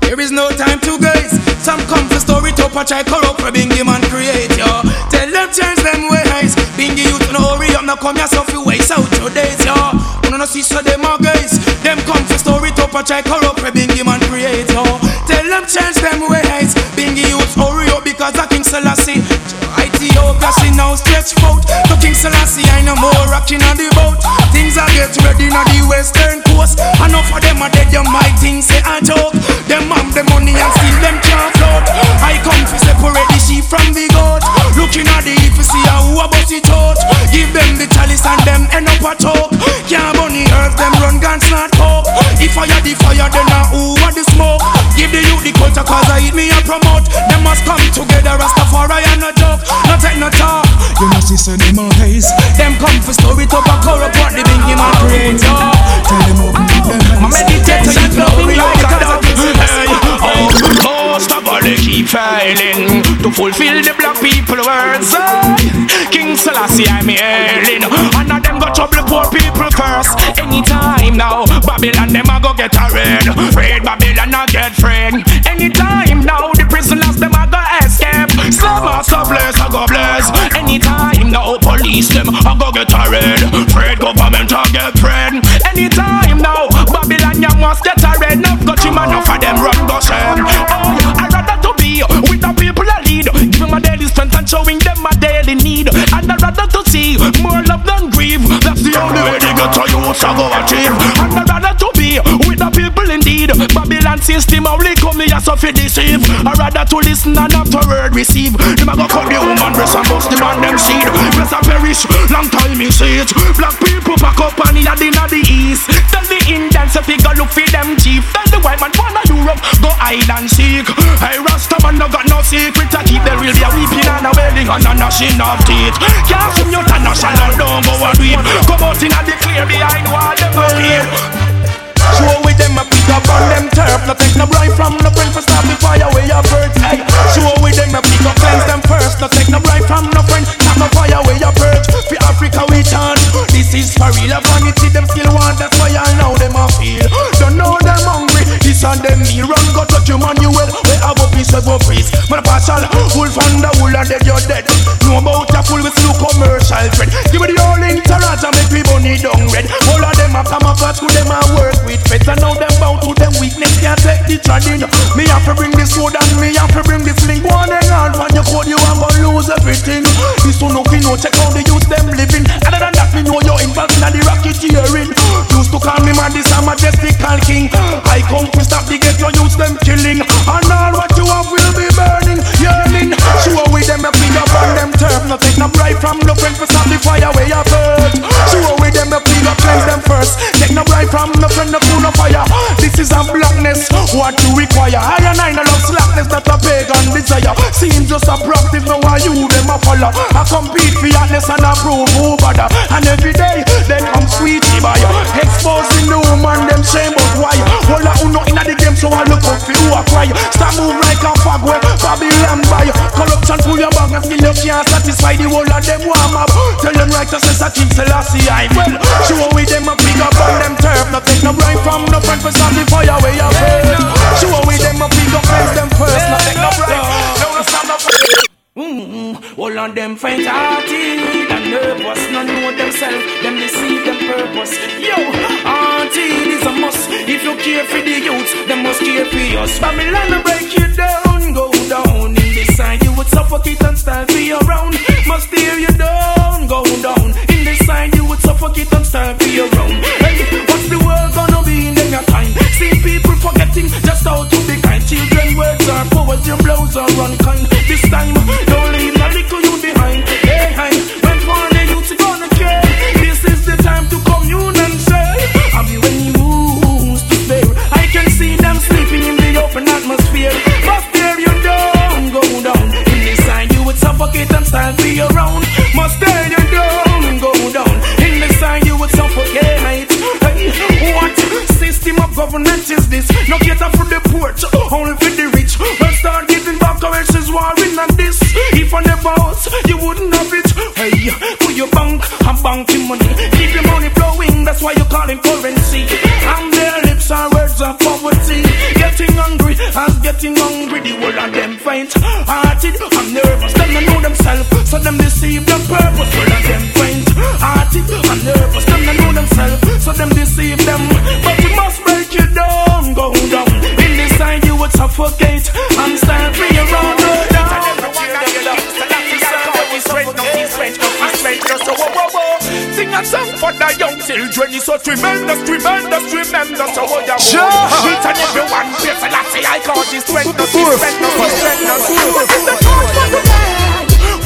There is no time to gaze Some come for story to patch I corrupt for Bingy man create yo Tell them change them ways. Bingy youth no hurry up Now come here so fi waste out your days yo Wanna no see so them a gaze Them come for story to patch I corrupt for Bingy man create yo Tell them change them ways. Bingy Now stretch out To King Selassie I no more rocking on the boat. Things are get ready on the western coast. Enough of them are dead you might think say a joke Them have the money and still them can't float. I come to separate the sheep from the goat. Looking at the if you see how who about it out. Give them the chalice and them end up a choke Can't bunny earth them run guns not coke. If I had the fire then I who want the smoke? Give the youth the culture cause I eat me and promote Come together Rastafari and no joke. No take no talk. You know see so them haze. Them come for story to back corrupt what the bingy man create yo. Oh. Tell them open up them hands. My meditator you glory like a dog. Hey, oh, most of all they keep failing To fulfill the black people words. Oh, King Selassie I'm hailing. And of them go trouble poor people first. Anytime now Babylon them a go get a raid Raid Babylon a get friend. Anytime now So blessed a go bless Anytime now police them I go get a raid Raid government a get friend Anytime now Babylon you must get a raid Enough got him enough of them run go shame Oh I rather to be with the people I lead. Them a daily strength and showing them a daily need. And I rather to see more love than grief. That's the only way they get to youth to go achieve. And I rather to be Babylon system only come here so fi deceive. I rather to listen and afterward receive. Them a go cut the woman breast and bust the man them seed. Rest a perish, long time in it. Black people pack up and head in the east. Tell the Indians if you go look for them chief. Tell the white man wanna Europe go hide and seek. Hey Rasta man no got no secret. To keep The real be a weeping and a wailing and a gnashing of teeth. Can't from your national don't go and read Come out in a clear behind wall go here Show with them a pick up on them turf. No take no bribe from no friend for stop the fire where you burn Hey, show with them a pick up cleanse them first. No take no bribe from no friend Stop the fire where you purge For Africa we chant This is for real. Vanity them still want That's why I know them a feel. Don't know them hungry This and them meal Run go touch you manual Where have a piece of a freeze Man a partial Wolf on the wool and dead you're dead. Know about a full with slow commercial trend Give me the whole entourage and make me bunny down red. All of them a come up them a work with. Feds And now them bow to them weakness Can't take the trading Me have to bring this sword and me have to bring this link. One hang on when you code you am gonna lose everything. This one no pin, no check how the youth them living. Other than that me know you're involved in the racketeering. Used to call me man this is a majestical king. I come to stop the ghetto youths them killing. And all what you have will be burning Yearning. Sure with them a big up on them turf. No take no bribe from no friend for stop the fire where you burn. Sure with them a big up cleanse them Take no bribe from no friend no cool no fire This is a blackness what you require I and I no love slackness, not a pagan desire. Seem just a practice, now I you them a follow. I compete for honest and I prove who bother. And every day, they come sweetie by Exposing the woman, them shame but why? Hold on, no in the game, so I look up for who I cry. Start move like a fag where Babylon buy. Corruption pull your bag and still you can't satisfy the whole of them warm up. Tell them righteousness a King Selassie I well. Show with them a big up on them turf. No take no bribe from no friend for the fire where you burn. Show with them a big up fence them first. No take no bribe. No stand up. Mm-hmm. All of them faint hearted and nervous, none know themselves, them deceive them purpose. Yo, auntie, is a must. If you care for the youth, them must care for us. Babylon break you down, down. In this side, you would suffocate and style be around. Must tear you down, go down. In this side, you would suffocate and style be around. Hey, what's the world gonna be in your time? See people forgetting just how to be kind. Children, words are poets, your blows are unkind. This time, don't leave no little you behind. Hey, hi, when for the youth gonna care. This is the time to commune and share. When you used to spare. I can see them sleeping in the open atmosphere. Suffocate and style be around. Must tear you down, and go down. In this side, you would suffocate. Hey, what system of governance is this? No cater for the poor, only for the rich. Let's start giving back us is warring on this. If I never was, you wouldn't have it. Hey, put your bank and banking money. Keep your money flowing, that's why you call it currency. And getting hungry, the whole of them faint hearted and nervous. Them know themselves, so them deceive their purpose. Whole of them faint hearted and nervous. Them know themselves, so them deceive them. But we must break you down, go down. In this side, you would suffocate stand free Sing a song for the young children. It's so tremendous, tremendous, tremendous. So what you want? Each and every one, place a lot. I call this strength, this strength. What is the thought for?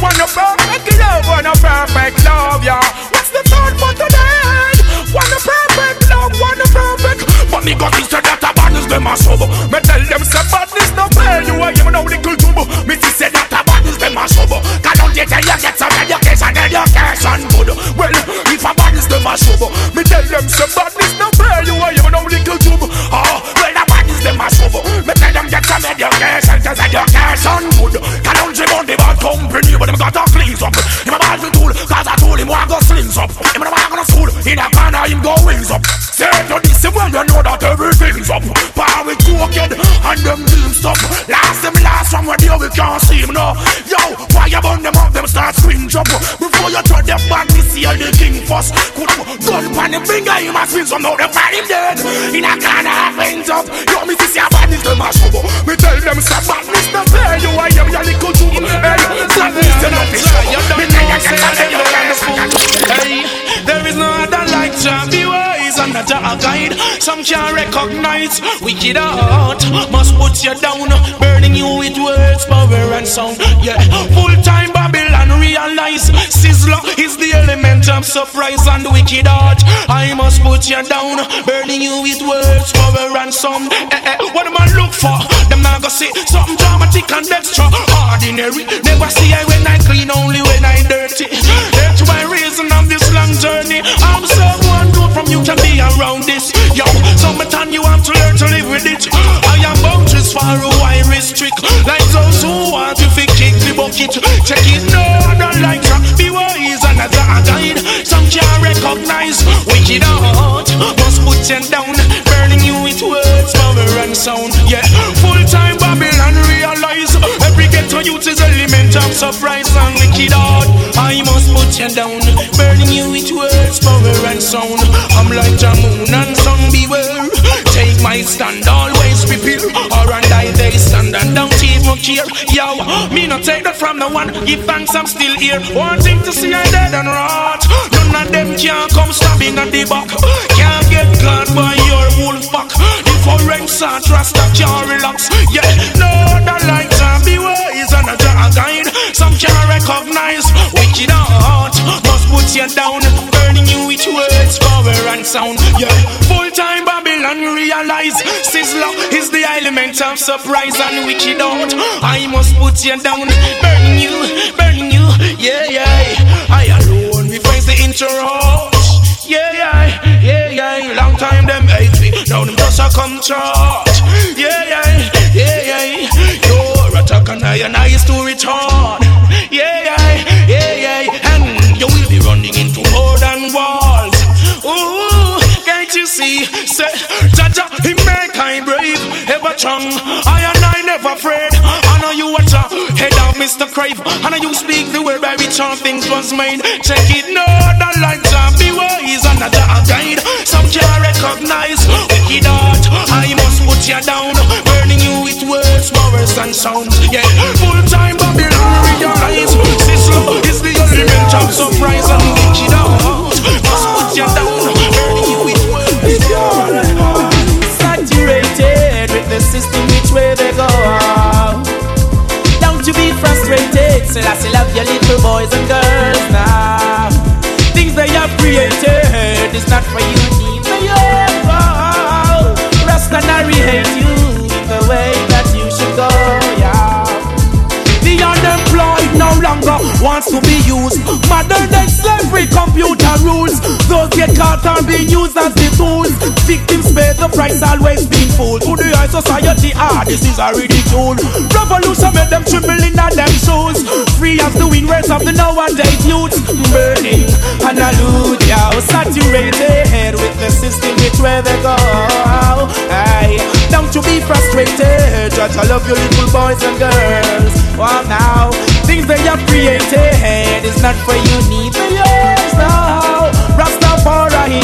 Want a perfect love, want a perfect love, yeah. What's the thought for today? Want a perfect love, want a perfect. But me got this that a badness them a sub. Me tell them say badness no fair. You are even now little tubu. Me just say that a them a sub. Cause don't you tell you get some education, education good. Well, if a badness them a sub, me tell them say badness no fair. You are even now little tubu. Oh, ah, well a badness them a sub. Me tell them get some education, cause education good. Cause don't you want the bad company, but them got a cleans up. Him a bad tool, cause I told him what go slings up. Him a walk on a stool, in a corner him go wings up. Say no this well you know that everything's up. Power with crooked and them team stuff. Last them last from where they we can't see him now. Yo, why you burn them up? Them start scream drop. Before you throw them back, me see the king first. Could gun pan the finger, him a spin some now they find him dead. In a corner hands up. Yo, me see a badness them a show. Me tell them say badness no fair. You are you your little too. Hey, badness you not fish. Me tell you get a Hey, there is no Jah. Be wise and not a guide. Some can't recognize wicked heart. Must put you down, burning you with words, power and sound. Yeah, full time Babylon realize Sizzla is the element of surprise and wicked heart. I must put you down, burning you with words, power and sound. Eh, eh, what am I look for? Them not gonna see something dramatic and extra ordinary. You down, burning you with words, power and sound. Yeah, full time Babylon realize every ghetto youth is element of surprise and wicked heart. I must put you down, burning you with words, power and sound. I'm like the moon and care. Yo, me not take that from no one. Give thanks, I'm still here. Wanting to see I dead and rot. None of them can come stabbing at the back. Can't get caught by your wolf pack. The forensic and Rasta can't relax. Yeah, no other to be wise and a guide. Some can't recognize wicked heart. Must put you down, burning you with words. power and sound. Yeah, full time Babylon realize Sizzla is the element of surprise and wicked out. I must put you down, burning you, burning you. Yeah, yeah. I alone we face the interrupt. Yeah, yeah, yeah, yeah. Long time them hate me, now them just a come charge. Yeah, yeah, yeah, yeah. Your attack and I and I is to return. Yeah, yeah, yeah, yeah. And you will be running into more than walls. Ooh, can't you see? Say, Jaja, he make I brave, ever strong. I and I never afraid. I know you a head of Mr. Crave. I know you speak the word by which all things was made. Check it, no, the light and be wise and a guide. Some can't recognize wicked art. I must put you down, burning you with words, words and sounds. Yeah, full time Babylon realize. Sizzla is the element of surprise and wicked art. Must put you down, burning you with words. Saturated with the system, Those get caught are being used as the tools. Victims pay the price, always being fooled. To the high society, ah, this is a ridicule. Revolution made them tremble in them shoes. Free as the wind waves of the nowadays youth. Burning and a loot, yeah. Saturated with the system, which where they go. Hey, don't you be frustrated. Judge, I love you, little boys and girls. Well, now, things they have created is not for you, neither yours. No,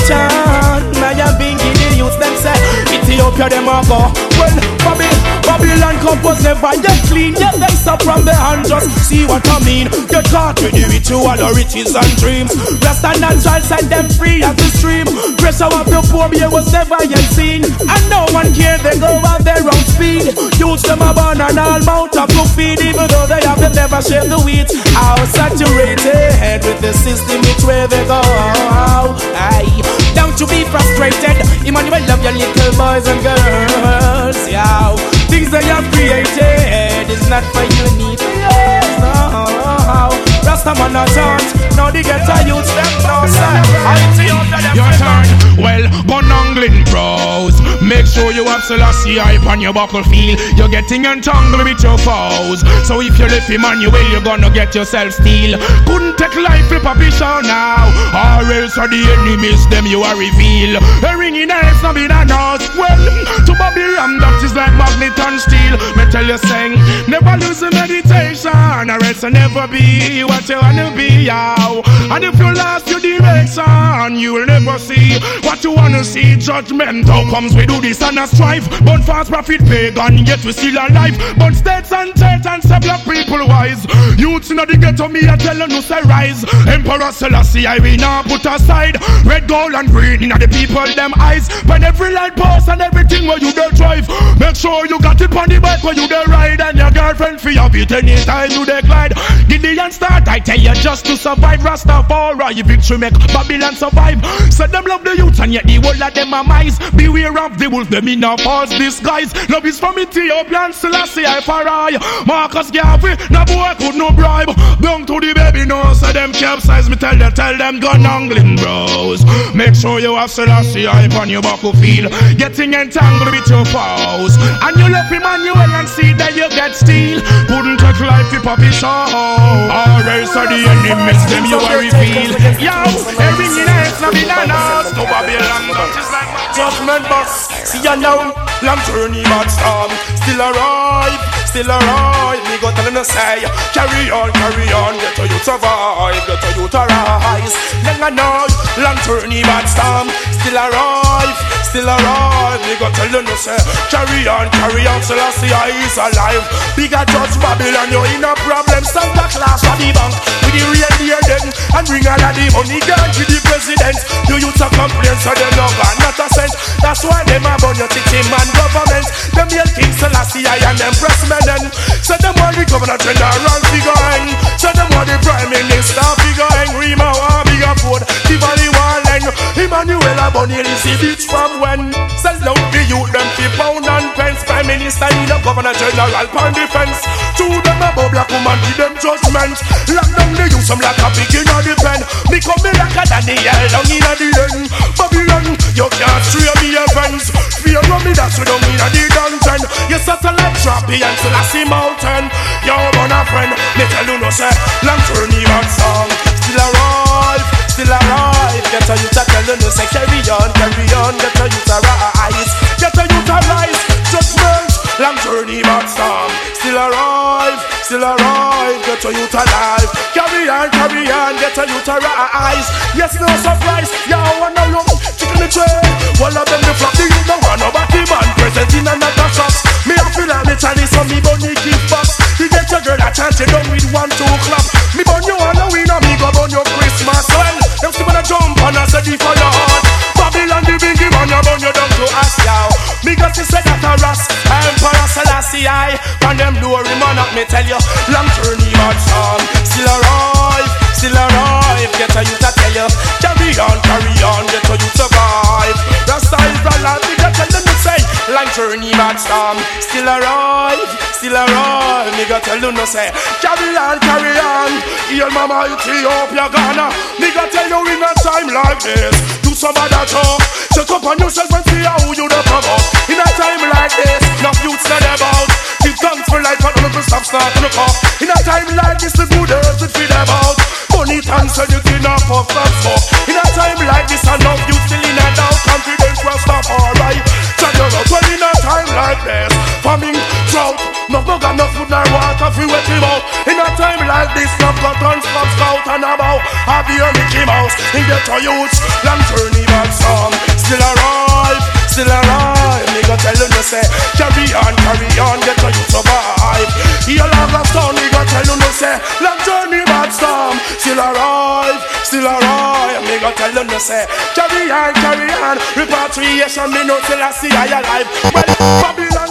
Chan. I have been giving youth them say, Ethiopia, them a go. Well, Babylon, Babylon compose never get clean. Yet they stop from the hand, just see what I mean. Get caught with the ritual or riches and dreams. Rasta natural set them free as the stream. Pressure of the poor bear was never yet seen. And no one care, they go at their own speed. Use them a burn and all mount up to feed, even though they have them never share the wheat. How saturated head with the system, which way they go. Aye. Don't you be frustrated. Emmanuel, love your little boys and girls. Yeah. Things that you have created is not for you, need. Rastaman a chant. Now they get a youth them no say. I see out. Your turn. Well, gun angling pros. Make sure you have Selassie hype on your battlefield. You're getting entangled with your foes. So if you left Emmanuel, you're gonna get yourself steal. Couldn't take life flip a show now. Or else are the enemies, them you are reveal. A ring in eyes, no be that nose. Well, to Babylon, that is like magnet and steel. Me tell you, saying, never lose the meditation. Or else you never be what you wanna be, yow. And if you lost your direction, you will never see what you wanna see. Judgment, how comes we do this and a strife? But fast profit pagan, yet we still alive. But states and church and several people wise. Youths in the ghetto, me I tell you say rise. Emperor Selassie, I will not put aside. Red, gold, and green in the people them eyes. When every light post and everything where you dey drive, make sure you got it on the bike where you dey ride and your girlfriend feel have it anytime you dey glide. Gideon start, I tell you just to survive. Rastafari, victory make Babylon survive. So them love the youth and yet the whole of them are mice. Beware of the wolf, them in a false disguise. Love is from Ethiopian, Selassie, I farai. Marcus Garvey, no boy could no bribe. Down to the baby, no, so them capsize. Me tell you, tell them gun angling bros. Make sure you have Selassie hype on your battlefield. Getting entangled with your foes. And you left Emmanuel and see that you get steal. Couldn't take life if Poppy show. Or else are the enemies, them you are reveal. Yo, every in it's not been announced. No Babylon, that is like my Judgment box, see ya now. Long journey, but storm still arrive, still arrive. Me go tell them to say, carry on, carry on, get to you survive, get to you to rise. Long a night, long journey, but storm still arrive, still arrive. Me go tell them to say, carry on, carry on, Selassie is alive. Bigger judge Babylon, you in a problem. Santa Claus for the bank with the reindeer then, and bring all of the money gone to the president. You youth a complain, so they no got not a cent. That's why them a burn your city man government. Them yell King Selassie I and them pressmen then. So them want the governor general figuring. So them want the prime minister figuring. Rema want bigger food. Tivoli want Emmanuel a bunny easy bitch from when Sell out the youth them fi pound and pence Prime Minister in the Governor General pan defense To them about black woman give them judgment Lock down the youth some like a pig in the pen Me come me like a Daniel down in the end Babylon you can't stray me your friends Fear of me that's you down in the dungeon You satellite champion still I see mountain. Yo man a friend me tell you no say Long journey man song. Still alive, still alive. Get a youth a tell you no say carry on, carry on. Get a youth a rise, get a youth a rise. Judgment, long journey but storm Still alive, still alive. Get a youth alive. Carry on, carry on. Get a youth a rise. Yes, no surprise. Yo, I know you Chicken the tray. One of them the flop The no one Nobody man. Presenting another shots Me a feel like me So me bunny give back You get your girl a chance You done with one, two clap. Me bun you on win And me go bun your Christmas. Well, them still wanna jump And I say the for your Babylon the biggie man You bun you down to us, yow Me got to say that a ras Emperor Selassie I. And them glory man up me tell you Long journey but some Still alive, still alive. Get a youth to tell you Carry on, carry on Get a youth survive. Rasta is alive Me got tell them to say Long journey but some Still alive, still alive Me got tell them to say Carry on, carry on Heal mama Ethiopia Ghana. Me got tell you in a time like this Do some other talk Check up on yourself and see how you the up In a time like this Enough youths not about For life and never stop starting to cough In a time like this the good earth it feel about. Money thanks and you cannot puff and smoke In a time like this enough youth still in a out Confidence will stop alright. Turn your out well in a time like this. Famine, drought No no got no food nor water fi wet him out In a time like this no got guns from scout and about. I be a Mickey Mouse In get to youth Long journey back song. Still alive, still alive Me go tell you no say Carry on, carry on Get to you survive. Heal all the stone Me go tell you no say Long journey back song Still arrive, still alive. Me go tell you no say Carry on, carry on Repatriation Me no till I see I alive. Well, Babylon.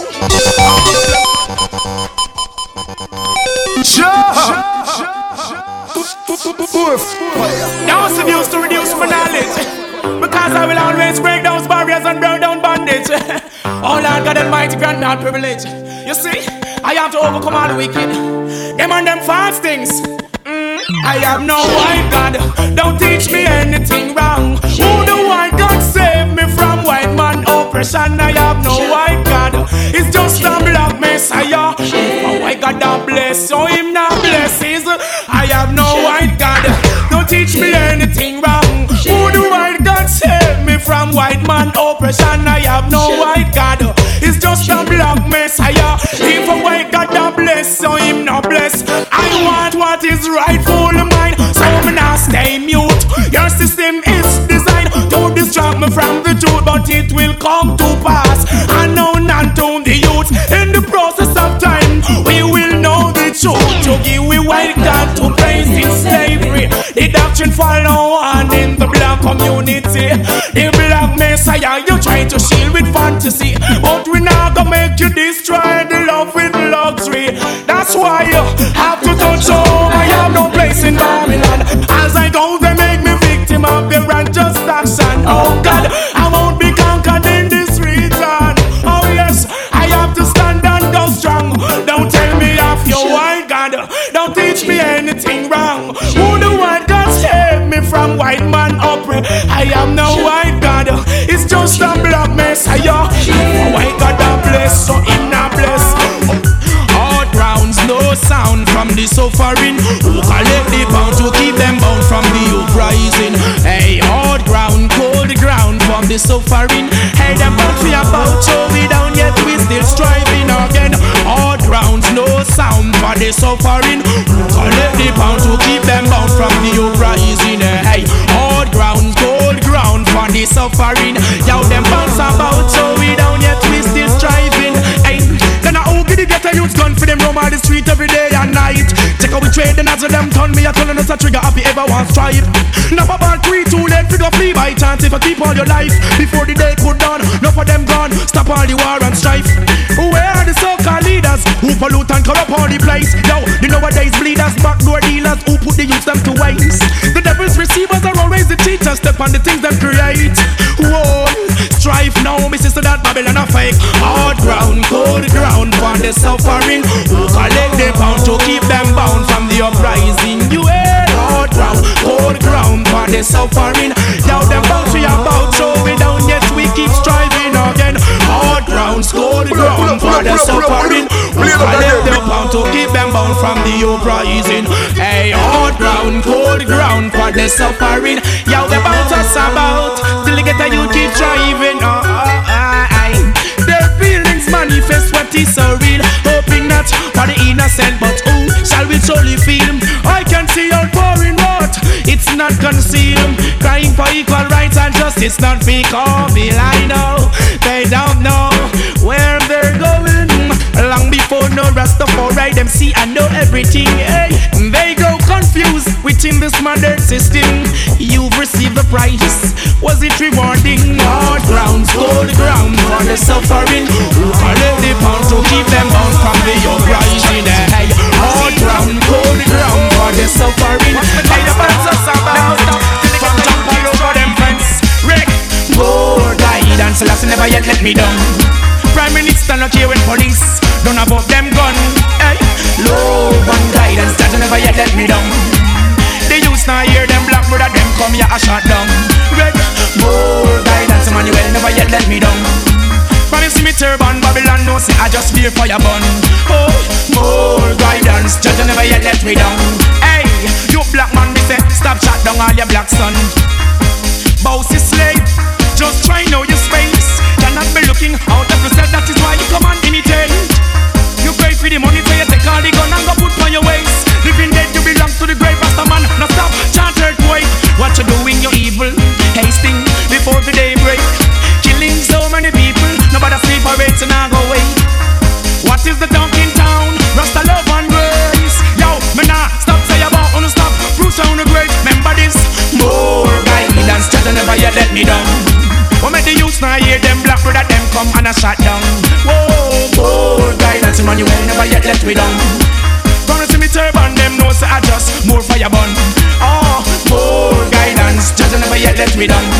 Now it's used to reduce my knowledge. Because I will always break those barriers and burn down bondage. Oh Lord God Almighty, grant me all privilege. You see, I have to overcome all the wicked. Them and them fast things. Mm, I have no white God. Don't teach me anything wrong. Who the white God save me from white man oppression? I have no white God. It's just a black messiah. A white God that bless, so him not blesses. I have no white God. Don't teach me anything wrong. Who the white God save me from white man oppression? I have no white bless, so him not bless. I want what is rightful mine, so me not stay mute. Your system is designed to distract me from the truth, but it will come to pass. I know not to the youth. In the process of time, we will know the truth. To give we white God to place in slavery. The doctrine follow on in the black community. The black messiah you try to shield with fantasy, but we not gonna make you destroy why you have to touch home. I have no place in Babylon. As I go, they make me victim of their unjust action. Oh God, I won't be conquered in this region. Oh yes, I have to stand and go strong. Don't tell me off your white God. Don't teach me anything wrong. Who the white God save me from white man oppression? I am no sound from the suffering. Who collect the pound to keep them bound from the uprising? Hey, hard ground, cold ground from the suffering. Hey, them bound about so we down yet we still striving again. Hard grounds, no sound for the suffering. Who collect the pound to keep them bound from the uprising? Hey, hard ground, cold ground for the suffering. Yo, them bounce about so we the get a youth gun for them roam on the street every day and night. Check how we trade the nozzle them turn me a telling us a trigger happy ever want strive. Now about three too late figure flee by chance if I keep all your life before the day could dawn. Enough of them gone, stop all the war and strife. Where are the so-called leaders who pollute and corrupt all the place? Yo, the nowadays bleeders, backdoor dealers who put the youth them to waste. The devil's receivers are always the teachers, step on the things them create. Who so that Babylon a fake. The suffering. Who collect the pound to keep them bound from the uprising? You hear hard ground, cold ground for the suffering. Now them bounce we about, so we down yet we keep striving again. Hard ground, cold ground for the suffering. Who collect the pound to keep them bound from the uprising? Hey, hard ground, cold ground for the suffering. Yo, the bounce us about, till you get a you keep striving. Manifest what is so real. Hoping not for the innocent, but who shall we truly feel? I can see outpouring what it's not concealed. Crying for equal rights and justice, not or I know they don't know where they're going. Long before no Rastafari, them see and know everything. Hey, they go confused within this modern system. You've received the price. Was it rewarding? Hard ground, cold ground for the suffering. Who collect the pound to keep them bound from the uprising? Hey, hard ground, cold ground for the suffering. Hey, the bands are about from jump all over them fence. Rick, more guidance, last never yet let me down. Prime Minister not here with police, don't about them gun. Hey, love and guidance, that never yet let me down. The youths now hear them black brother, them come here a shot down. Red, more guidance, Emmanuel never yet let me down. From you see me turban, Babylon no say I just fear fire bun. Oh, more guidance, judge never yet let me down. Hey, you black man, me say stop shot down all your black son. Bossy me down.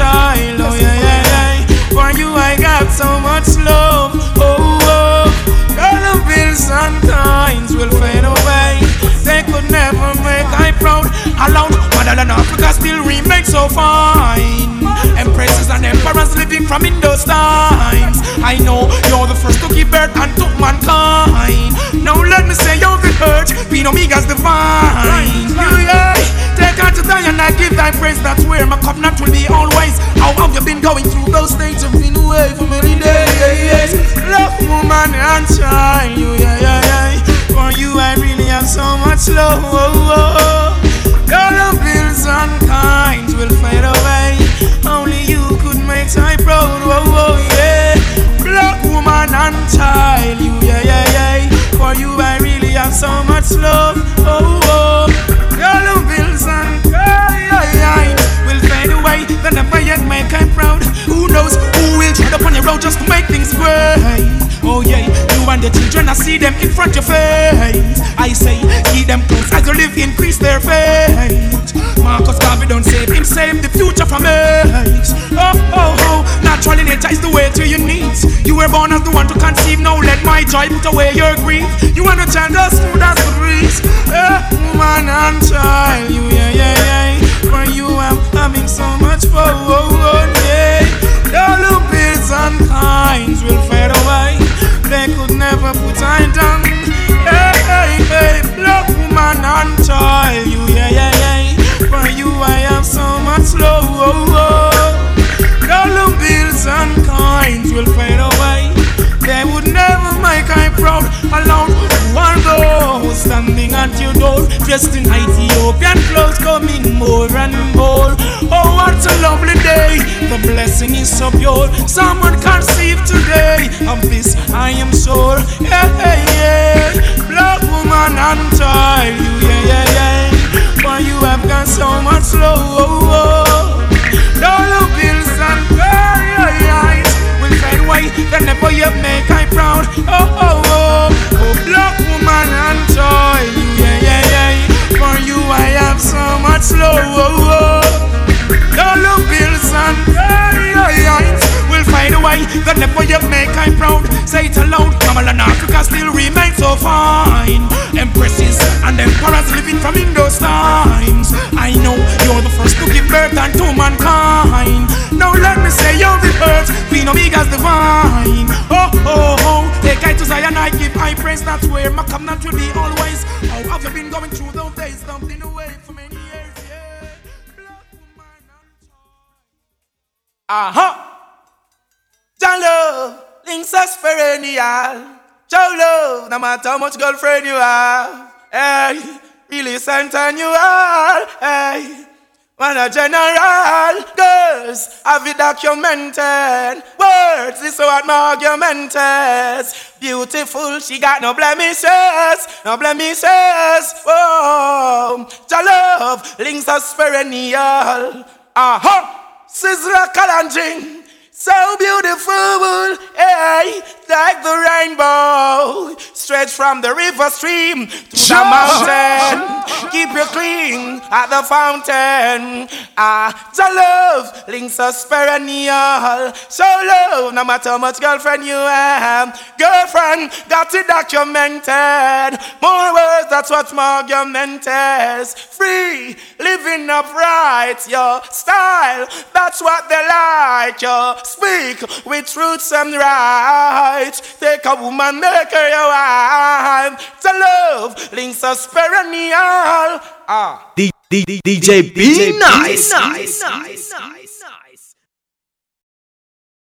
Child. Oh, yeah, yeah, yeah. For you, I got so much love. Oh, oh. Dollar bills and coins will fade away. They could never make I proud. Alone, motherland Africa still remains so fine. Empresses and emperors living from in those times. I know you're the first to give birth and took mankind. Now let me say you're the earth, being Omega's divine. Yeah, take out to die and I give thy praise. That's where my covenant will be always. How have you been going through those stages of been away for many days? Love, woman, and child. You, yeah, yeah, yeah. For you, I really have so much love. Oh, oh, oh. Bills and kinds will fade away. Only you could make I proud. Oh, oh, yeah. Black woman and child. You, yeah, yeah, yeah. For you, I really have so much love. Oh, oh. Dollar bills and will fade away. They never yet make I proud. Who knows who will tread upon your road just to make things great? Oh, yeah. You and the your children, I see them in front of your face. I say, keep them close as you live, increase their faith. Marcus Garvey don't save him, save the future from us. Oh, oh, oh, naturally nature is the way to your needs. You were born as the one to conceive, now let my joy put away your grief. You want to chant as smooth as the breeze. Eh, woman and child, you, yeah, yeah, yeah. You, I'm having so much fun, oh, oh, yeah. All the bills and kinds will fade away. They could never put I down. Hey, hey, hey, black woman and child, you, yeah, yeah, yeah. For you, I have so much love. All oh, the bills and kinds will fade away. They would never make I proud. Alone, those standing at your door, dressed in Ethiopian clothes, coming more and more. Oh, what a lovely day! The blessing is so pure. Someone conceive today of this, I am sure. Yeah, yeah, yeah. Black woman and child, you, yeah, yeah, yeah. For you have got so much love. Dollar bills and cries will fade away. Then never you make so much love. Dollar bills and cries will fade away. Then never you make I proud. Say it aloud. Kamala and Africa still remain so fine. Empresses and emperors living from in those times. I know you're the first to give birth unto mankind. Now let me say you're the earth, Queen Omega's divine. Oh, oh, oh. Take I to Zion, I give I praise. That's where my covenant will be always. How have you been going through those days? Dumping Aha! Love, links us perennial. Joe love, no matter how much girlfriend you have. Hey, really are. Hey, man a general. Girls, have it documented. Words is what my argumented. Beautiful, she got no blemishes, no blemishes. Jah love, links us perennial. Aha, Sizzla Kalonji. So beautiful, hey, like the rainbow, stretch from the river stream to the mountain. Keep you clean at the fountain. Ah, the love links us perennial. So love, no matter how much girlfriend you have, girlfriend got it documented. More words, that's what's more argumented. Free, living upright, your style, that's what they like. Your speak with truth and right. Take a woman, make her your wife. The love links us perennial. Ah. D- D- D- DJ B Nice.